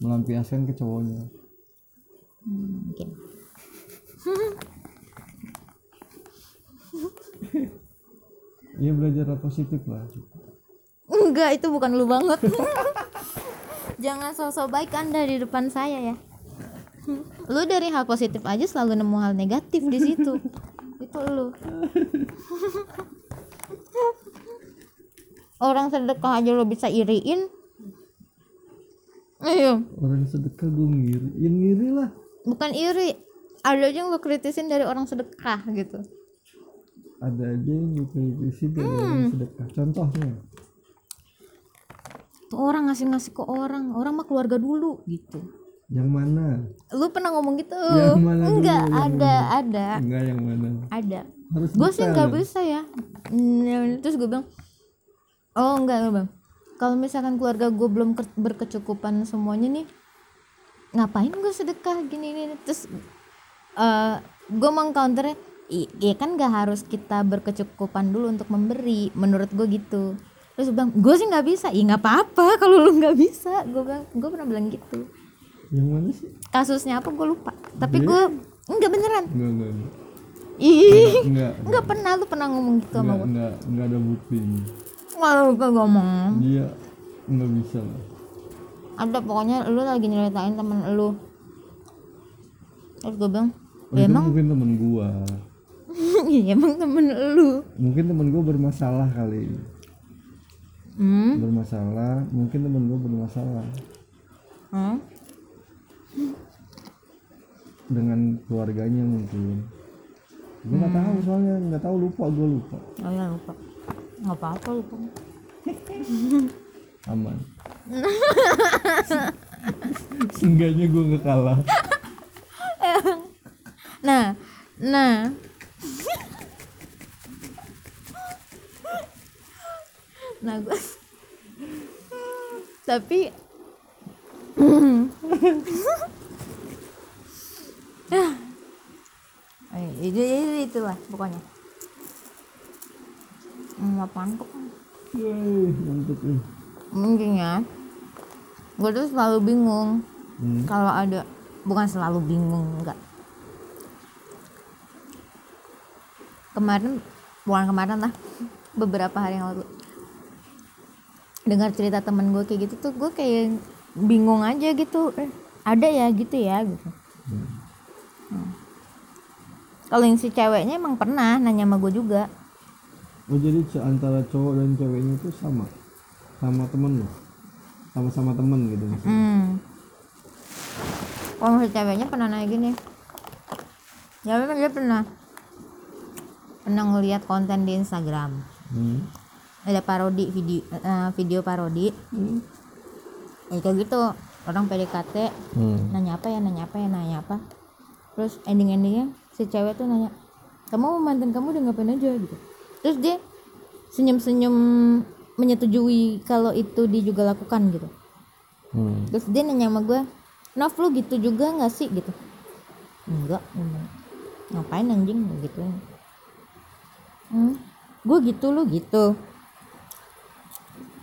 Melampiaskan ke cowoknya. Hmm, mungkin Iya belajar positif lah. enggak itu bukan lu banget. Jangan sosok baik anda di depan saya ya. Lu dari hal positif aja selalu nemu hal negatif di situ. Itu lu. Orang sedekah aja lo bisa iriin ayo. Orang sedekah gue ngiri. Ya ngiri lah. Bukan iri. Ada aja yang lo kritisin dari orang sedekah gitu. Ada aja yang gue kritisi dari orang sedekah. Contohnya. Tuh orang ngasih-ngasih ke orang. Orang mah keluarga dulu gitu. Yang mana? Lu pernah ngomong gitu? Yang mana dulu, enggak yang ada ada. Enggak yang mana? Ada. Harus gue sih nggak bisa ya. Hmm, terus gue bilang oh enggak enggak bang kalau misalkan keluarga gue belum ke- berkecukupan semuanya nih ngapain gue sedekah gini gini terus eh gue mengcounternya "I- iya kan gak harus kita berkecukupan dulu untuk memberi menurut gue gitu. Terus gue bilang gue sih nggak bisa. Iya nggak apa-apa kalau lu nggak bisa. Gue bilang gue pernah bilang gitu. Yang mana sih? Kasusnya apa gue lupa. Tapi gue enggak beneran. Enggak enggak enggak ih enggak enggak pernah lu pernah ngomong gitu sama enggak gue enggak, enggak ada buktinya Kalau gue ngomong dia enggak bisa lah. Ada pokoknya lu lagi nyeritain temen lu. Terus gue bilang Oh, ya emang? mungkin temen gua. Iya emang temen lu. Mungkin temen gua bermasalah kali. Hmm? bermasalah mungkin temen gua bermasalah. Hmm? dengan keluarganya mungkin. Gue nggak tahu soalnya nggak tahu lupa gue lupa. Oh ya lupa nggak apa-apa lupa. Aman. Seenggaknya gue nggak kalah. Nah nah. Nah gue tapi Eh, itu, itu itulah pokoknya hmm, apaan kok. Yeay, mantep nih. Mungkin ya. Gue tuh selalu bingung hmm. kalau ada bukan selalu bingung enggak. Kemarin bukan kemarin lah beberapa hari yang lalu. Dengar cerita temen gue kayak gitu tuh gue kayak bingung aja gitu. Eh, ada ya gitu ya gitu. Hmm. kalau yang si ceweknya emang pernah nanya sama gue juga oh jadi antara cowok dan ceweknya itu sama sama temen lo sama-sama temen gitu maksudnya. Hmm. Kalau si ceweknya pernah nanya gini. Ya memang dia pernah pernah ngeliat konten di Instagram. Hmm. Ada parodi video eh, video parodi. Ya kayak gitu. Orang PDKT Hmm. nanya apa ya, nanya apa ya, nanya apa. Terus ending-endingnya si cewek tuh nanya, "Kamu mantan kamu udah ngapain aja?" gitu. Terus dia senyum-senyum menyetujui kalau itu dia juga lakukan gitu. Hmm. terus dia nanya sama gue Nov lu gitu juga nggak sih? Gitu. Enggak ngapain anjing? Gitu. Hmm, gue gitu lu gitu.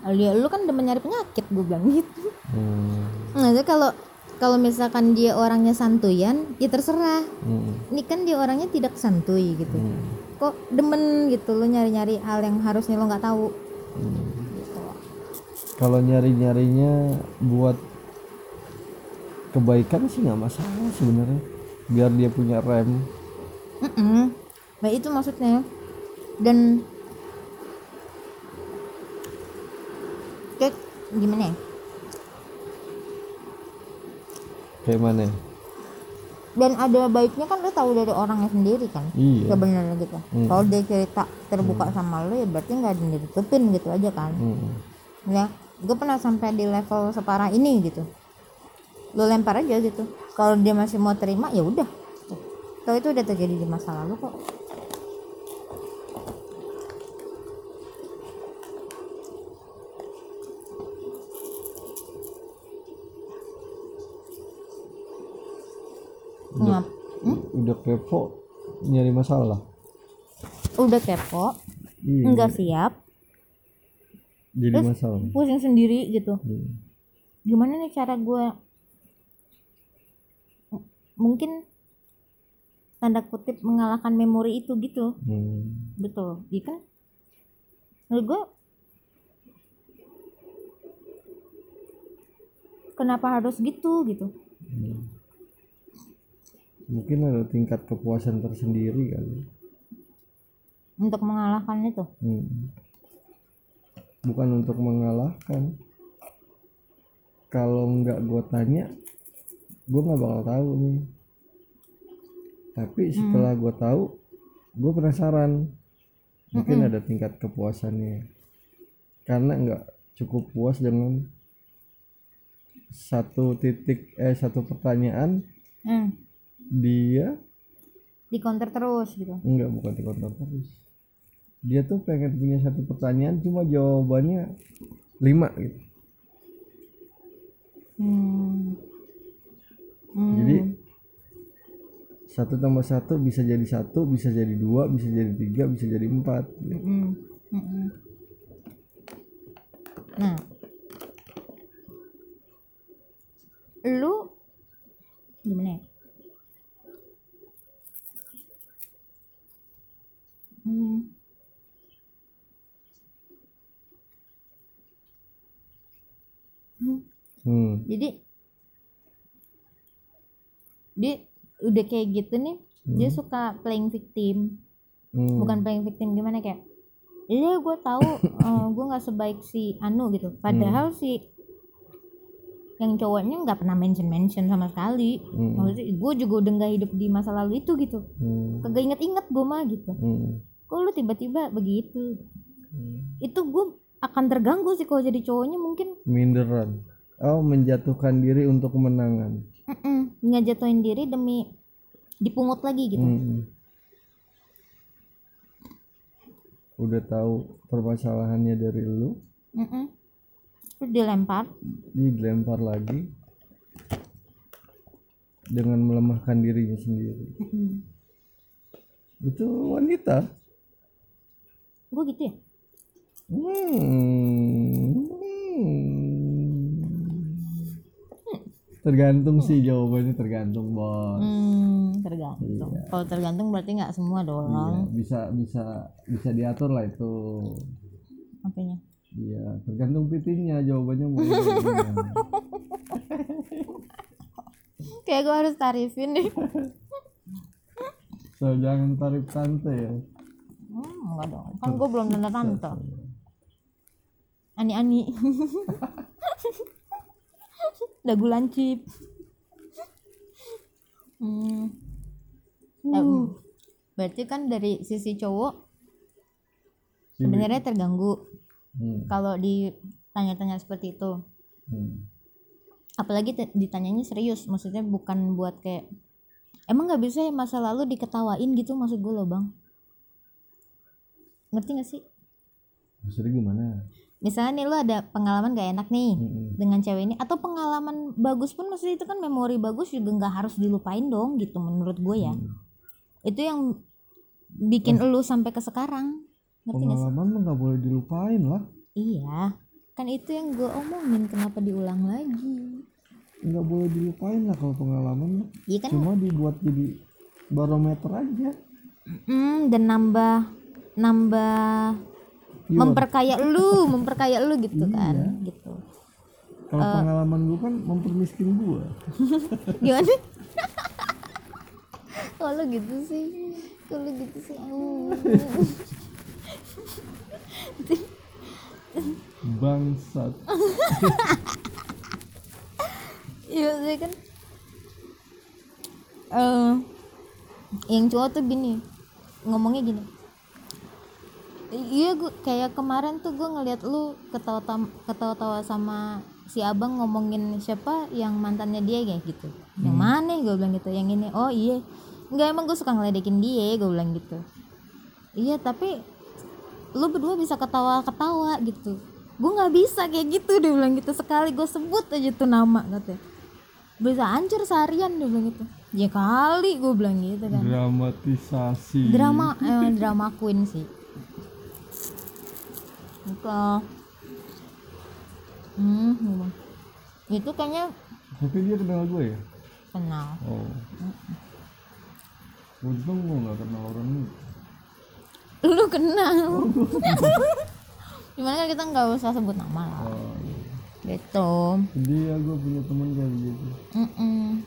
Dia lu kan demen nyari penyakit gue bilang gitu. Hmm. nah itu kalau kalau misalkan dia orangnya santuyan ya terserah. Hmm. ini kan dia orangnya tidak santuy gitu. Hmm. Kok demen gitu lu nyari-nyari hal yang harusnya lo nggak tahu gitu. kalau nyari-nyarinya buat kebaikan sih nggak masalah sebenarnya biar dia punya rem Mm-mm. Nah itu maksudnya dan kayak gimana ya? kayak mana Dan ada baiknya kan lo tahu dari orangnya sendiri kan. iya Sebenarnya gitu. Hmm. Kalau dia cerita terbuka sama lo ya berarti nggak ada yang ditutupin gitu aja kan. Hmm. Ya, gue pernah sampai di level separah ini gitu. Lo lempar aja gitu. Kalau dia masih mau terima ya udah. Kalau itu udah terjadi di masa lalu kok. Kepo nyari masalah. Udah kepo, iya. Nggak siap, jadi masalah. pusing sendiri gitu. Hmm. Gimana nih cara gue mungkin tanda kutip mengalahkan memori itu gitu. Hmm. betul. Iya kan? Menurut gue kenapa harus gitu gitu? Hmm. Mungkin ada tingkat kepuasan tersendiri kali untuk mengalahkan itu Hmm. Bukan untuk mengalahkan. Kalau nggak gue tanya, gue nggak bakal tahu nih. Tapi setelah gue tahu, gue penasaran. Mungkin ada tingkat kepuasannya. Karena nggak cukup puas dengan satu titik eh satu pertanyaan hmm. Dia di counter terus gitu Enggak, bukan di kontak terus. Dia tuh pengen punya satu pertanyaan, cuma jawabannya lima gitu. hmm. Hmm. Jadi satu tambah satu bisa jadi satu, bisa jadi dua, bisa jadi tiga, bisa jadi empat. gitu. Mm-mm. Mm-mm. Nah, lu gimana ya? Hmm. Hmm. Jadi dia udah kayak gitu nih, dia suka playing victim. Hmm. bukan playing victim gimana kayak iya gue tahu eh, gue nggak sebaik si Anu gitu padahal si yang cowoknya nggak pernah mention mention sama sekali Hmm. maksudnya gue juga udah nggak hidup di masa lalu itu gitu Hmm. kagak inget inget gue mah gitu Hmm. kok lu tiba-tiba begitu Hmm. itu gue akan terganggu sih kalau jadi cowoknya mungkin Minderan. Oh, menjatuhkan diri untuk kemenangan. mm-mm, ngejatuhin diri demi dipungut lagi gitu Hmm. Udah tahu permasalahannya dari lu, Mm-mm. terus dilempar dilempar lagi dengan melemahkan dirinya sendiri. Mm-mm. Itu wanita. gue gitu ya Hmm. Tergantung sih jawabannya tergantung bos. Hmm, tergantung. Kalau tergantung berarti nggak semua Iya, dong. bisa bisa bisa diatur lah itu. Apanya? Iya, tergantung pitingnya jawabannya mau. Kayak gue harus tarifin nih. So, jangan tarik tante ya. Hmm, enggak dong. Kan gue belum tanda tante. Ani-ani. Dagu lancip. Hmm. Em, berarti kan dari sisi cowok sebenarnya terganggu Hmm. kalau ditanya-tanya seperti itu. hmm. apalagi ditanyanya serius maksudnya bukan buat kayak emang nggak bisa ya masa lalu diketawain gitu maksud gue loh bang ngerti gak sih Maksudnya gimana? Misalnya nih lu ada pengalaman gak enak nih Hmm. dengan cewek ini atau pengalaman bagus pun maksudnya itu kan memori bagus juga nggak harus dilupain dong gitu menurut gue ya. Itu yang bikin lu sampai ke sekarang ngerti gak sih? Pengalaman nggak boleh dilupain lah. iya kan itu yang gue omongin kenapa diulang lagi? Nggak boleh dilupain lah kalau pengalaman iya kan? Cuma dibuat jadi barometer aja. Mm, dan nambah nambah Iya. memperkaya lu memperkaya lu gitu kan gitu Kalau Eh. pengalaman gua kan mempermiskin gua. gimana kalau gitu sih kalau gitu sih. Bangsat. iya sih kan eh yang cowok tuh gini ngomongnya gini iya gue kayak kemarin tuh gue ngeliat lu ketawa ketawa-tawa sama si abang ngomongin siapa? Yang mantannya dia kayak gitu. Yang mana? Gue bilang gitu. Yang ini. Oh iya. Nggak emang gue suka ngeledekin dia gue bilang gitu. Iya tapi lu berdua bisa ketawa-ketawa gitu. Gue nggak bisa kayak gitu dia bilang gitu. Sekali gue sebut aja tuh nama katanya bisa hancur seharian dia bilang gitu. Ya kali gue bilang gitu kan. Dramatisasi. drama emang drama queen sih itu hmm gimana? itu kayaknya Tapi dia kenal gue ya? kenal Oh. Untung gue gak kenal orang itu. lu kenal gimana kan kita nggak usah sebut nama lah Oh, iya. gitu Sedih ya gue punya temen kayak gitu. Mm-mm.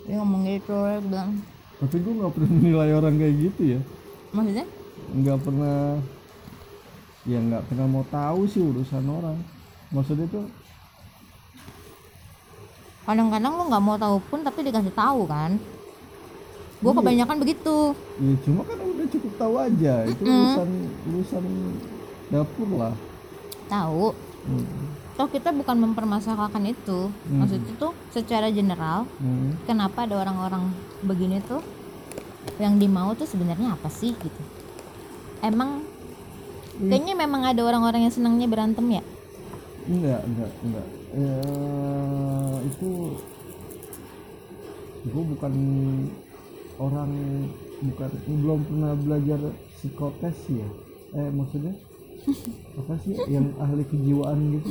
dia ngomong gitu dia bilang tapi gue nggak pernah menilai orang kayak gitu ya maksudnya nggak pernah ya nggak pernah mau tahu sih urusan orang. Maksudnya tuh kadang-kadang lu nggak mau tahu pun tapi dikasih tahu kan. Gue kebanyakan begitu. Ya cuma kan udah cukup tahu aja. Itu urusan urusan dapur lah. Tahu. Hmm. toh kita bukan mempermasalahkan itu. Maksudnya tuh secara general Hmm. kenapa ada orang-orang begini tuh? Yang dimau tuh sebenarnya apa sih gitu? Emang kayaknya memang ada orang-orang yang senangnya berantem ya? Enggak enggak enggak. Ya, itu gue bukan orang bukan belum pernah belajar psikotes ya. Eh maksudnya? Apa sih yang ahli kejiwaan gitu?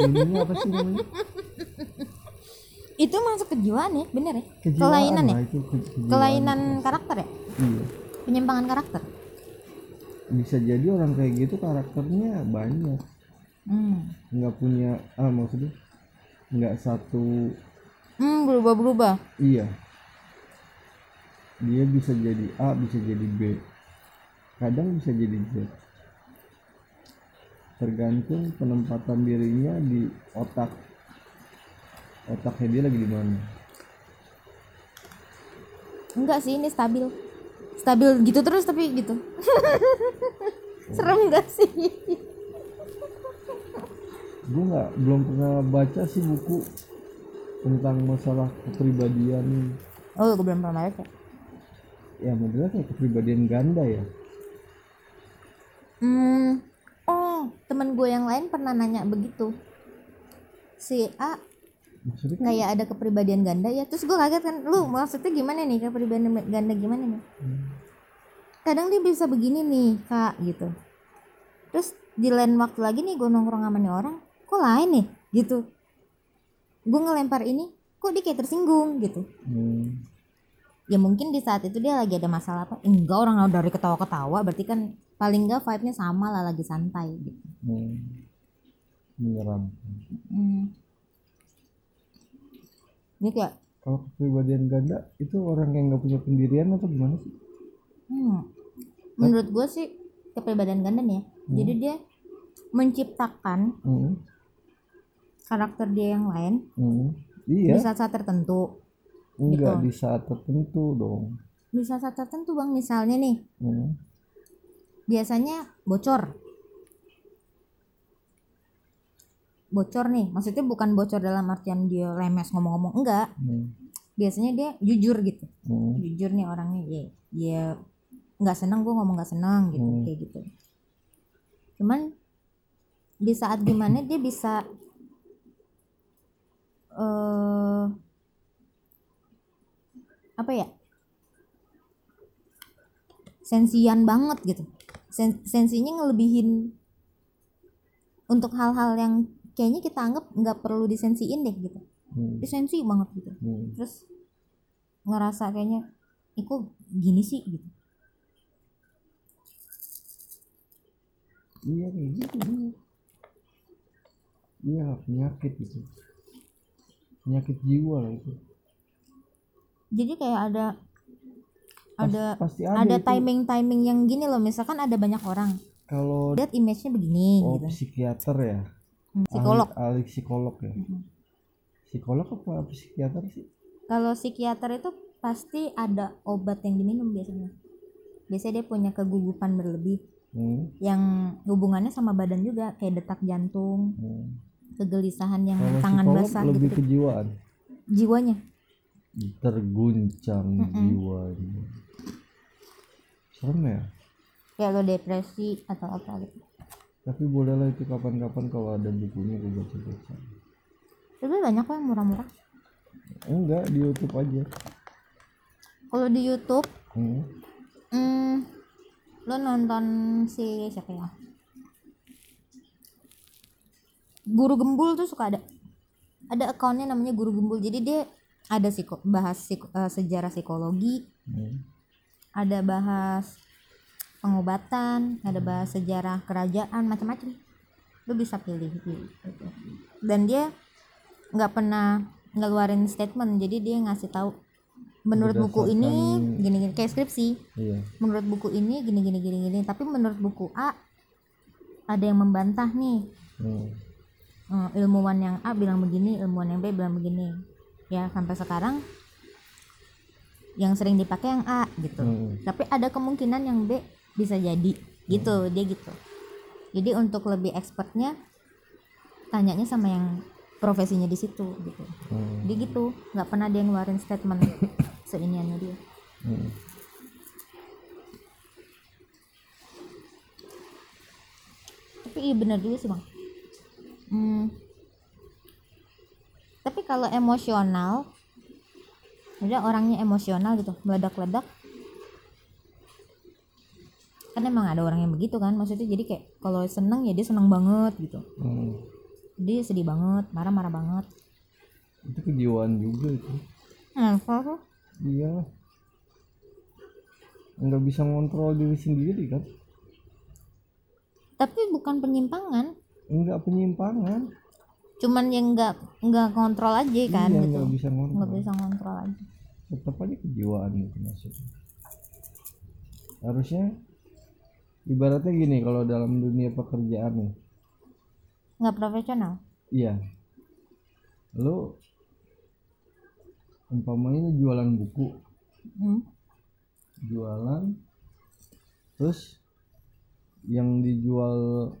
Ilmunya apa sih namanya? Itu masuk kejiwaan ya bener ya? Kejiwaan kelainan ya? lah itu ke- kejiwaan. kelainan karakter ya? Iya. Penyimpangan karakter bisa jadi orang kayak gitu karakternya banyak hmm, nggak punya ah maksudnya nggak satu hmm berubah-berubah Iya. Dia bisa jadi A, bisa jadi B. Kadang bisa jadi Z. Tergantung penempatan dirinya di otak. Otaknya dia lagi di mana. enggak sih ini stabil stabil gitu terus tapi gitu serem gak sih Gue nggak belum pernah baca sih buku tentang masalah kepribadian. oh gue belum pernah baca Ya modelnya kayak kepribadian ganda ya. Hmm, oh, temen gue yang lain pernah nanya begitu. Si A Maksudnya kan kayak ada kepribadian ganda ya, terus gue kaget kan, lu maksudnya gimana nih kepribadian ganda gimana nih? Kadang dia bisa begini nih kak gitu. Terus di lain waktu lagi nih gue nongkrong sama nih orang, kok lain nih gitu. Gue ngelempar ini, kok dia kayak tersinggung gitu. hmm, Ya mungkin di saat itu dia lagi ada masalah apa? Enggak orang dari ketawa-ketawa, berarti kan paling enggak vibe-nya sama lah lagi santai gitu. hmm, menyeramkan. Hmm. Ini kayak Kalau kepribadian ganda itu orang yang nggak punya pendirian atau gimana sih? hmm, menurut gue sih kepribadian ganda nih ya. Jadi dia menciptakan Hmm. karakter dia yang lain Hmm. di Iya, saat-saat tertentu. enggak di saat tertentu dong. Di saat-saat tertentu bang misalnya nih Hmm. biasanya bocor. Bocor nih, maksudnya bukan bocor dalam artian dia lemes ngomong-ngomong enggak. Hmm. Biasanya dia jujur gitu. Hmm. Jujur nih orangnya ya, ya nggak senang gue ngomong nggak senang gitu Hmm. kayak gitu. Cuman di saat gimana dia bisa eh apa ya sensian banget gitu Sen- sensinya ngelebihin untuk hal-hal yang kayaknya kita anggap nggak perlu disensiin deh gitu Hmm. dia sensi banget gitu Hmm. terus ngerasa kayaknya kok gini sih gitu Iya kayak gitu. iya. Penyakit itu. Penyakit jiwa lah itu. jadi kayak ada Pas- ada pasti ada ada, itu. timing timing yang gini loh misalkan ada banyak orang Kalau lihat image-nya begini oh, gitu psikiater ya. Psikolog Ahli, ahli psikolog ya. Psikolog apa psikiater sih? kalau psikiater itu pasti ada obat yang diminum biasanya biasanya dia punya kegugupan berlebih Hmm. yang hubungannya sama badan juga kayak detak jantung Hmm. kegelisahan yang Kalau tangan basah lebih gitu kejiwaan. jiwanya Terguncang jiwanya. Serem ya. kayak lo depresi atau apa gitu Tapi bolehlah itu kapan-kapan kalau ada bukunya gue baca-baca. tapi banyak kok yang murah-murah Enggak di YouTube aja. kalau di YouTube Hmm. hmm, lo nonton si siapa ya guru gembul tuh suka ada ada akunnya namanya guru gembul jadi dia ada psiko, bahas psiko- eh, sejarah psikologi Hmm. ada bahas pengobatan ada bahas sejarah kerajaan macam-macam lo bisa pilih gitu. dan dia nggak pernah ngeluarin statement jadi dia ngasih tahu menurut buku ini gini gini kayak skripsi iya menurut buku ini gini gini gini gini tapi menurut buku A ada yang membantah nih hmm. Eh, ilmuwan yang A bilang begini ilmuwan yang B bilang begini ya sampai sekarang yang sering dipakai yang A gitu Hmm. tapi ada kemungkinan yang B bisa jadi gitu dia gitu jadi untuk lebih expertnya tanyanya sama yang profesinya di situ gitu Hmm. dia gitu nggak pernah dia ngeluarin statement seiniannya dia Hmm. tapi iya benar juga sih bang Hmm. tapi kalau emosional udah orangnya emosional gitu meledak-ledak kan emang ada orang yang begitu kan maksudnya jadi kayak kalau seneng ya dia seneng banget gitu. Hmm. dia sedih banget marah-marah banget. Itu kejiwaan juga itu. Kalau- iya. Nggak bisa ngontrol diri sendiri kan? Tapi bukan penyimpangan. Nggak penyimpangan. Cuman yang nggak nggak kontrol aja kan iya gitu. nggak bisa nggak ngontrol bisa kontrol aja. Tetap aja kejiwaan gitu maksudnya. Harusnya ibaratnya gini kalau dalam dunia pekerjaan nih. Nggak profesional? Iya. Lu umpamanya jualan buku. Hmm? jualan terus yang dijual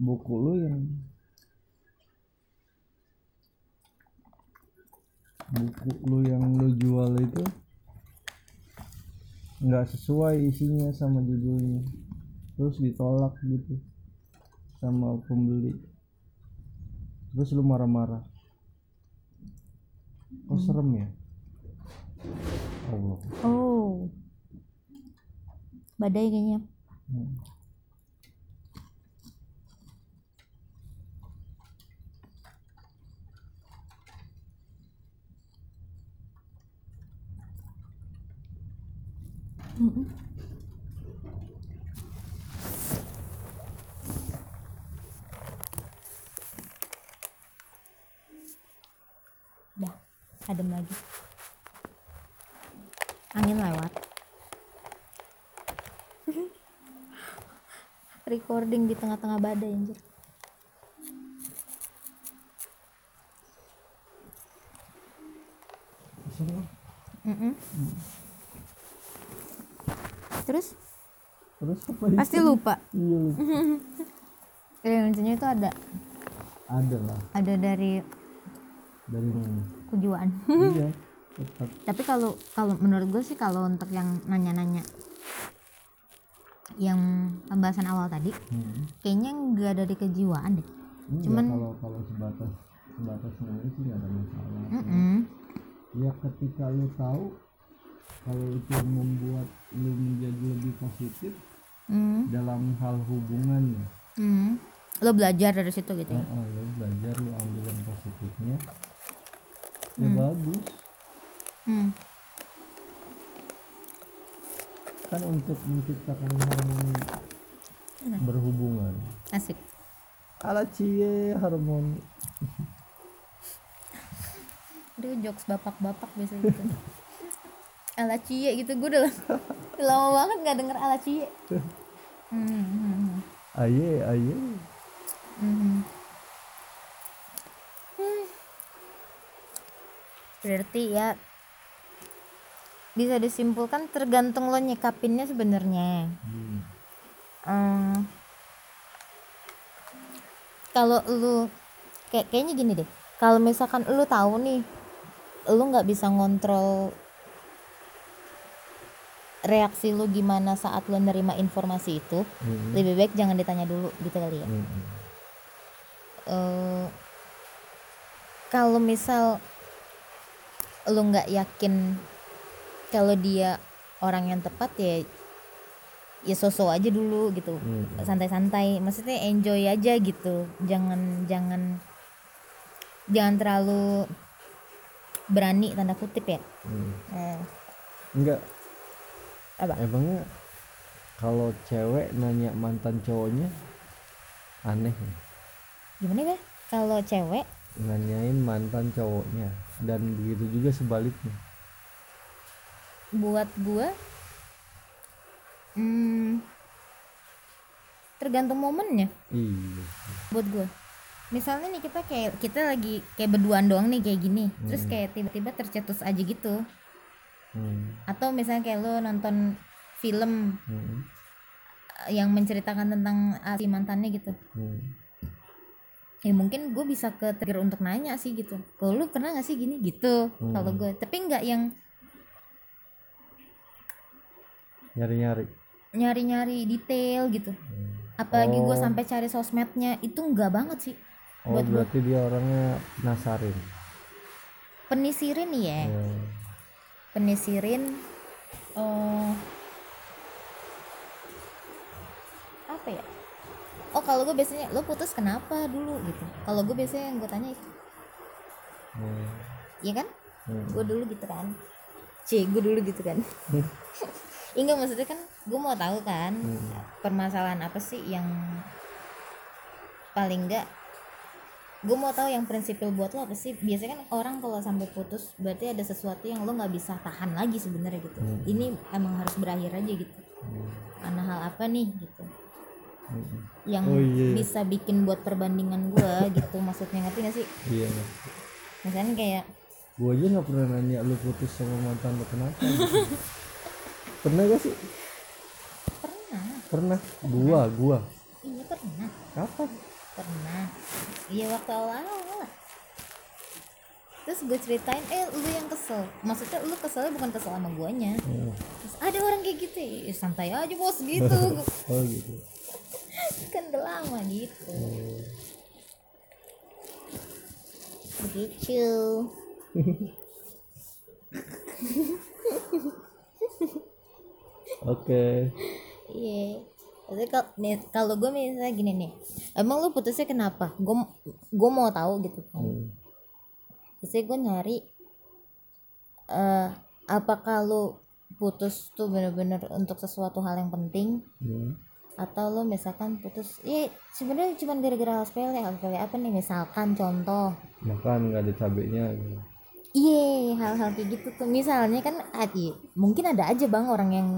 buku lu yang buku lu yang lu jual itu nggak sesuai isinya sama judulnya. Terus ditolak gitu sama pembeli. Terus lu marah-marah. Kok serem ya? Allah. Oh. Badai kayaknya. Hmm. Udah, adem lagi. Angin lewat. Recording di tengah-tengah badai anjir. Serem. Mm-mm. Terus terus apa itu pasti lupa. iya lu. Yang lucunya itu ada ada lah ada dari dari mana kejiwaan. iya tetap tapi kalau kalau menurut gue sih kalau untuk yang nanya-nanya yang pembahasan awal tadi hmm. kayaknya nggak ada di kejiwaan deh Enggak, Cuman- kalau kalau sebatas sebatas nulis sih nggak ada masalah Mm-mm. ya ketika lu tahu kalau itu membuat lu menjadi lebih positif Mm. dalam hal hubungan ya Mm. lo belajar dari situ gitu ya? Oh, lu belajar lu ambil yang positifnya. Ya bagus. Mm. kan untuk menciptakan harmoni berhubungan. Asik. Ala cie harmoni dia jokes bapak-bapak biasa gitu ala cie gitu gue udah lama banget nggak denger ala cie Hmm, aye aye. Hmm. Berarti ya bisa disimpulkan tergantung lo nyikapinnya sebenarnya. Hmm. Hmm. Kalau lu kayak kayaknya gini deh. Kalau misalkan lu tahu nih, lu nggak bisa ngontrol reaksi lu gimana saat lu nerima informasi itu, Hmm. lebih baik jangan ditanya dulu gitu kali ya. Hmm. eh kalau misal lu nggak yakin kalau dia orang yang tepat ya ya sosok aja dulu gitu Hmm. santai-santai maksudnya enjoy aja gitu jangan jangan jangan terlalu berani tanda kutip ya Hmm. Eh, enggak apa? Emangnya kalau cewek nanya mantan cowoknya aneh ya? gimana ya kalau cewek? Nanyain mantan cowoknya dan begitu juga sebaliknya. Buat gua hmm, tergantung momennya. Iya. Buat gua. Misalnya nih kita kayak kita lagi kayak berduaan doang nih kayak gini. Terus kayak tiba-tiba tercetus aja gitu hmm. atau misalnya kayak lo nonton film Hmm. yang menceritakan tentang ah, si mantannya gitu. Hmm. ya mungkin gue bisa ke trigger untuk nanya sih gitu. Kalau lu pernah gak sih gini? Gitu kalau gue tapi nggak yang nyari-nyari. Nyari-nyari detail gitu. Apalagi gue sampai cari sosmednya itu enggak banget sih. Oh berarti dia orangnya penasarin. Penisirin ya Ya. Penisirin eh apa ya? Oh kalau gue biasanya lo putus kenapa dulu? gitu. Kalau gue biasanya yang gue tanya itu. Hmm. iya kan? Hmm. gue dulu gitu kan. C gue dulu gitu kan. Enggak maksudnya kan gue mau tahu kan permasalahan apa sih yang paling enggak gue mau tahu yang prinsipil buat lo apa sih? Biasanya kan orang kalau sampai putus berarti ada sesuatu yang lo nggak bisa tahan lagi sebenarnya gitu. Ini emang harus berakhir aja gitu. Karena hal apa nih gitu. Yang Oh, iya. bisa bikin buat perbandingan gue gitu maksudnya ngerti gak sih? Iya misalnya kayak gua aja nggak pernah nanya lu putus sama mantan lu kenapa gitu. pernah gak sih? Pernah. Pernah. Gua gua. Iya pernah. Kapan pernah. Iya waktu awal-awal lah terus gue ceritain eh lu yang kesel. Maksudnya lu keselnya bukan kesel sama guanya. Hmm. terus ada orang kayak gitu ya "Ih, santai aja bos gitu. Oh gitu. Kan udah lama gitu. Begitu oke. Iya. Tapi kalau nih- kalau gue misalnya gini nih emang lu putusnya kenapa gue gue mau tahu gitu kan Hmm. biasanya gue nyari eh apakah lu putus tuh bener-bener untuk sesuatu hal yang penting Hmm. atau lo misalkan putus ya sebenarnya cuma gara-gara hal sepele hal sepele apa nih misalkan contoh makan nggak ada cabenya gitu. iya hal-hal kayak gitu tuh misalnya kan ada mungkin ada aja bang orang yang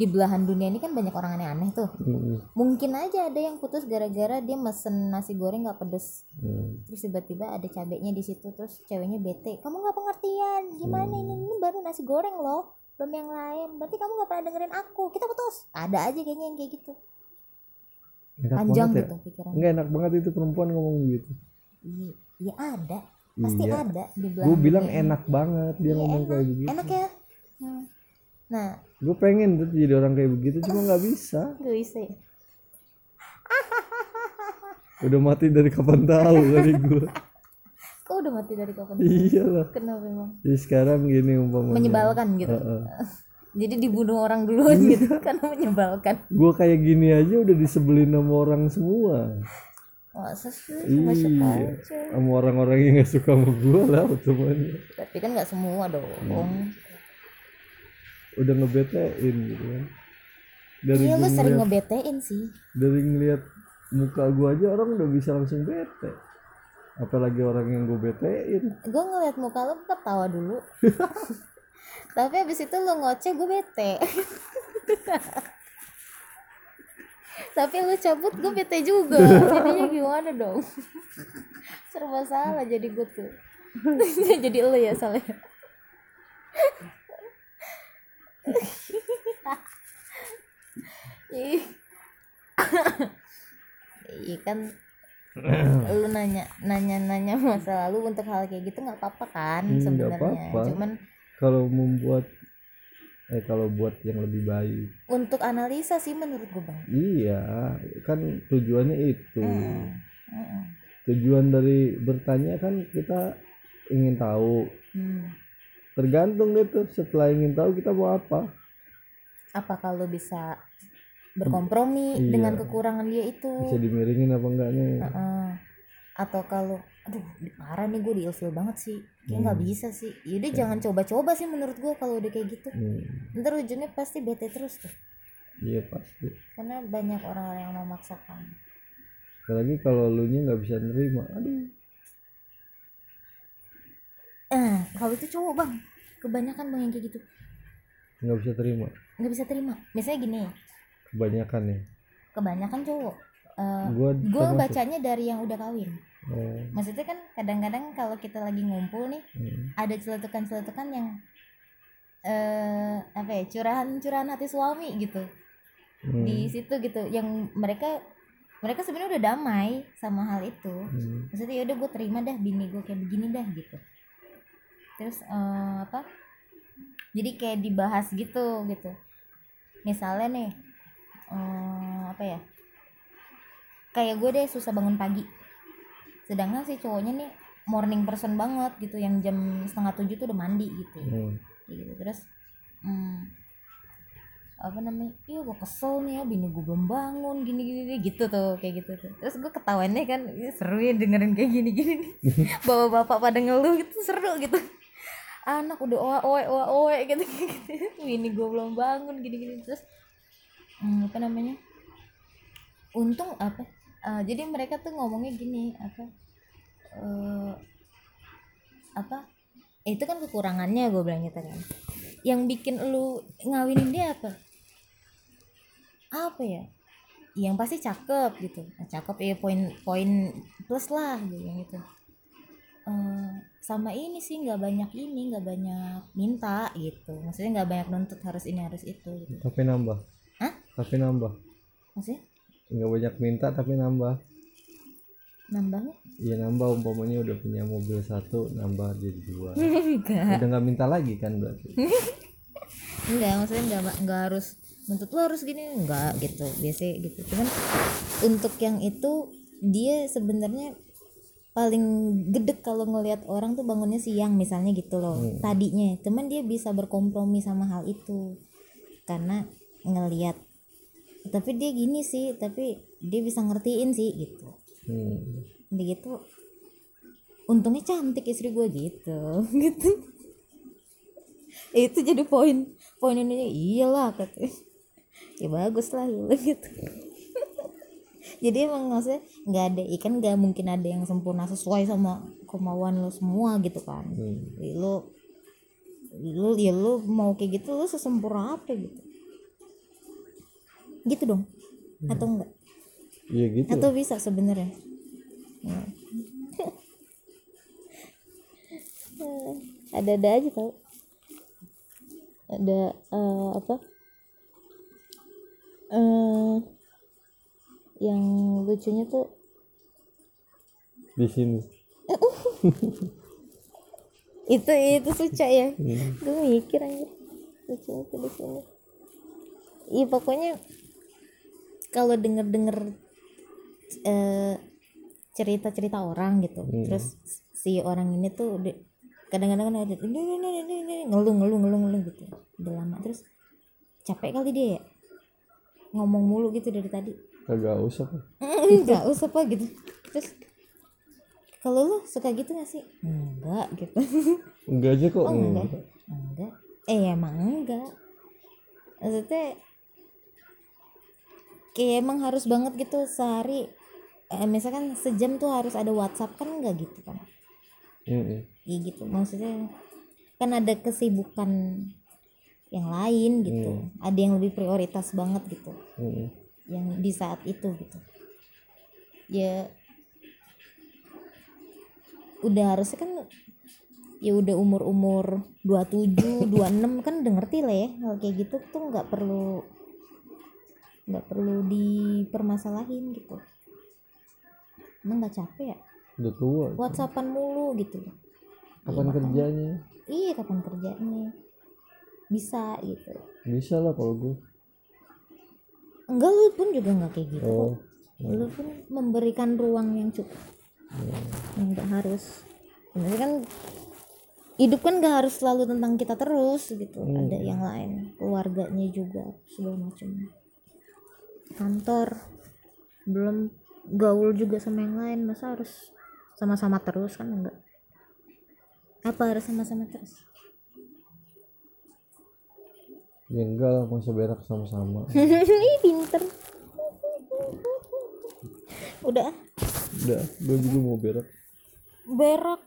di belahan dunia ini kan banyak orang aneh-aneh tuh. Hmm. mungkin aja ada yang putus gara-gara dia mesen nasi goreng nggak pedes. Hmm. terus tiba-tiba ada cabenya di situ terus ceweknya bete kamu nggak pengertian gimana ini? Ini baru nasi goreng loh belum yang lain. Berarti kamu nggak pernah dengerin aku. Kita putus. Ada aja kayaknya yang kayak gitu. Enak panjang ya? gitu pikiran nggak enak banget itu perempuan ngomong gitu. Iya iya ada. Pasti Iya. ada di gue bilang dunia. enak banget dia Iya, ngomong enak. kayak begitu. Enak ya? Hmm. Nah. Gue pengen tuh jadi orang kayak begitu cuma nggak bisa. Gak bisa ya? Udah mati dari kapan tahu kali gue kok udah mati dari kapan iyalah kenapa emang? Jadi sekarang gini umpamanya. Menyebalkan gitu. Heeh. jadi dibunuh orang duluan gitu karena menyebalkan. Gue kayak gini aja udah disebelin sama orang semua. Masa sih? Cuma suka iya aja. Sama orang-orang yang gak suka sama gue lah temannya tapi kan nggak semua dong udah ngebetein gitu kan. Dari iya gua sering ngeliat, ngebetein sih. dari ngeliat muka gue aja orang udah bisa langsung bete. Apalagi orang yang gue betein. Gue ngeliat muka lu ketawa dulu. Tapi abis itu lu ngoceh gue bete. Tapi lu cabut gue bete juga. Jadinya gimana dong? Serba salah jadi gue tuh. Jadi lu ya salah. Iya kan lu nanya nanya nanya masa lalu untuk hal kayak gitu nggak apa-apa kan Hmm, sebenarnya. cuman kalau membuat eh kalau buat yang lebih baik. Untuk analisa sih menurut gue bang iya kan tujuannya itu. Mm-mm. tujuan dari bertanya kan kita ingin tahu. Hmm. Tergantung deh tuh setelah ingin tahu kita mau apa. Apa kalau bisa berkompromi Iya. dengan kekurangan dia itu? Bisa dimiringin apa enggaknya. Heeh. atau kalau aduh parah nih gue diilfil banget sih. Kayak nggak bisa sih. Yaudah jangan coba-coba sih menurut gue kalau udah kayak gitu. Hmm, ntar ujungnya pasti bete terus tuh. Iya pasti. Karena banyak orang-orang yang memaksakan. Apalagi kalau lu nya nggak bisa nerima. Aduh. Eh kalau itu cowok bang kebanyakan bang yang kayak gitu. Nggak bisa terima. Nggak bisa terima. Biasanya gini. Kebanyakan ya kebanyakan cowok. Eh, gua gue bacanya dari yang udah kawin. Oh, maksudnya kan kadang-kadang kalau kita lagi ngumpul nih hmm. ada celetukan-celetukan yang eh apa ya curahan-curahan hati suami gitu. Hmm. di situ gitu. Yang mereka mereka sebenarnya udah damai sama hal itu. Hmm. maksudnya yaudah gue terima dah bini gue kayak begini dah gitu terus eh, apa jadi kayak dibahas gitu gitu. Misalnya nih eh, apa ya kayak gue deh susah bangun pagi. Sedangkan si cowoknya nih morning person banget gitu yang jam setengah tujuh tuh udah mandi gitu. Hmm. Kayak gitu. Terus hmm, apa namanya iya gue kesel nih ya bini gue belum bangun gini gini, gini, gitu tuh kayak gitu tuh. Terus gue ketahuannya kan "Ih, seru ya dengerin kayak gini gini. Bawa bapak pada ngeluh gitu seru gitu anak udah oe oe oe oe gitu gitu. Bini gue belum bangun gini gini terus hmm, apa namanya? Untung apa? Eh, jadi mereka tuh ngomongnya gini apa eh, apa eh, itu kan kekurangannya gue bilang gitu kan yang bikin lu ngawinin dia apa? Apa ya? Yang pasti cakep gitu. Nah, cakep ya poin poin plus lah bilang gitu Eh, sama ini sih nggak banyak ini nggak banyak minta gitu. Maksudnya nggak banyak nuntut harus ini harus itu gitu. Tapi nambah. Hah? tapi nambah. Maksudnya? Nggak banyak minta tapi nambah. Nambahnya iya nambah. Umpamanya udah punya mobil satu nambah jadi dua. Enggak udah nggak minta lagi kan berarti? Enggak maksudnya enggak enggak harus nuntut lo harus gini. Enggak gitu biasa gitu. Cuman untuk yang itu dia sebenarnya paling gedek kalau ngelihat orang tuh bangunnya siang misalnya gitu loh tadinya. Cuman dia bisa berkompromi sama hal itu karena ngelihat. Tapi dia gini sih tapi dia bisa ngertiin sih gitu. Hmm. Udah gitu untungnya cantik istri gue gitu. Gitu. Itu jadi poin poin ini iyalah katanya ya bagus lah gitu jadi emang maksudnya nggak ada ikan nggak mungkin ada yang sempurna sesuai sama kemauan lo semua gitu kan. Hmm. Lo lo ya lo mau kayak gitu lo sesempurna apa gitu? Gitu dong. Atau enggak iya gitu. Atau bisa sebenarnya? Ya. ada ada aja tau. Ada eh, apa? Eh yang lucunya tuh di sini. Itu itu suca ya? Hmm. gue mikir aja. Lucunya tuh di sini. Iya pokoknya kalau denger denger eh, cerita cerita orang gitu terus si orang ini tuh kadang-kadang kan ada "Ini, ini, ini, ini, ini," ngeluh ngeluh ngeluh ngeluh gitu. Udah lama terus capek kali dia ya? Ngomong mulu gitu dari tadi kagak usah Pak. enggak usah apa gitu terus kalau lu suka gitu gak sih enggak gitu enggak aja kok Oh enggak? enggak. Enggak. Eh emang enggak. Maksudnya kayak emang harus banget gitu sehari eh, misalkan sejam tuh harus ada WhatsApp kan enggak gitu kan. Iya gitu maksudnya kan ada kesibukan yang lain gitu. Ada yang lebih prioritas banget gitu Mm-mm. Yang di saat itu gitu. Ya udah harusnya kan ya udah umur-umur 27, 26 kan udah ngerti lah ya hal kayak gitu tuh nggak perlu nggak perlu dipermasalahin gitu. Emang nggak capek ya? Udah tua whatsappan mulu gitu kapan kerjanya? iya kapan kerjanya? Bisa gitu. Bisa lah kalau gue enggak lu pun juga nggak kayak gitu oh lu pun memberikan ruang yang cukup. Nggak harus. Sebenarnya kan hidup kan nggak harus selalu tentang kita terus gitu. Ada yang lain keluarganya juga segala macam. Kantor belum gaul juga sama yang lain. Masa harus sama-sama terus kan enggak? Apa harus sama-sama terus ya enggak lah masa berak sama-sama. Ih, pinter. Udah. Ah. udah gue juga mau berak. Berak.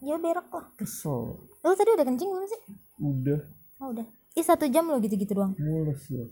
Ya berak lah. Kesel. Lo tadi udah kencing belum sih? Udah. Oh udah. Ih satu jam lo gitu-gitu doang. Mulus lu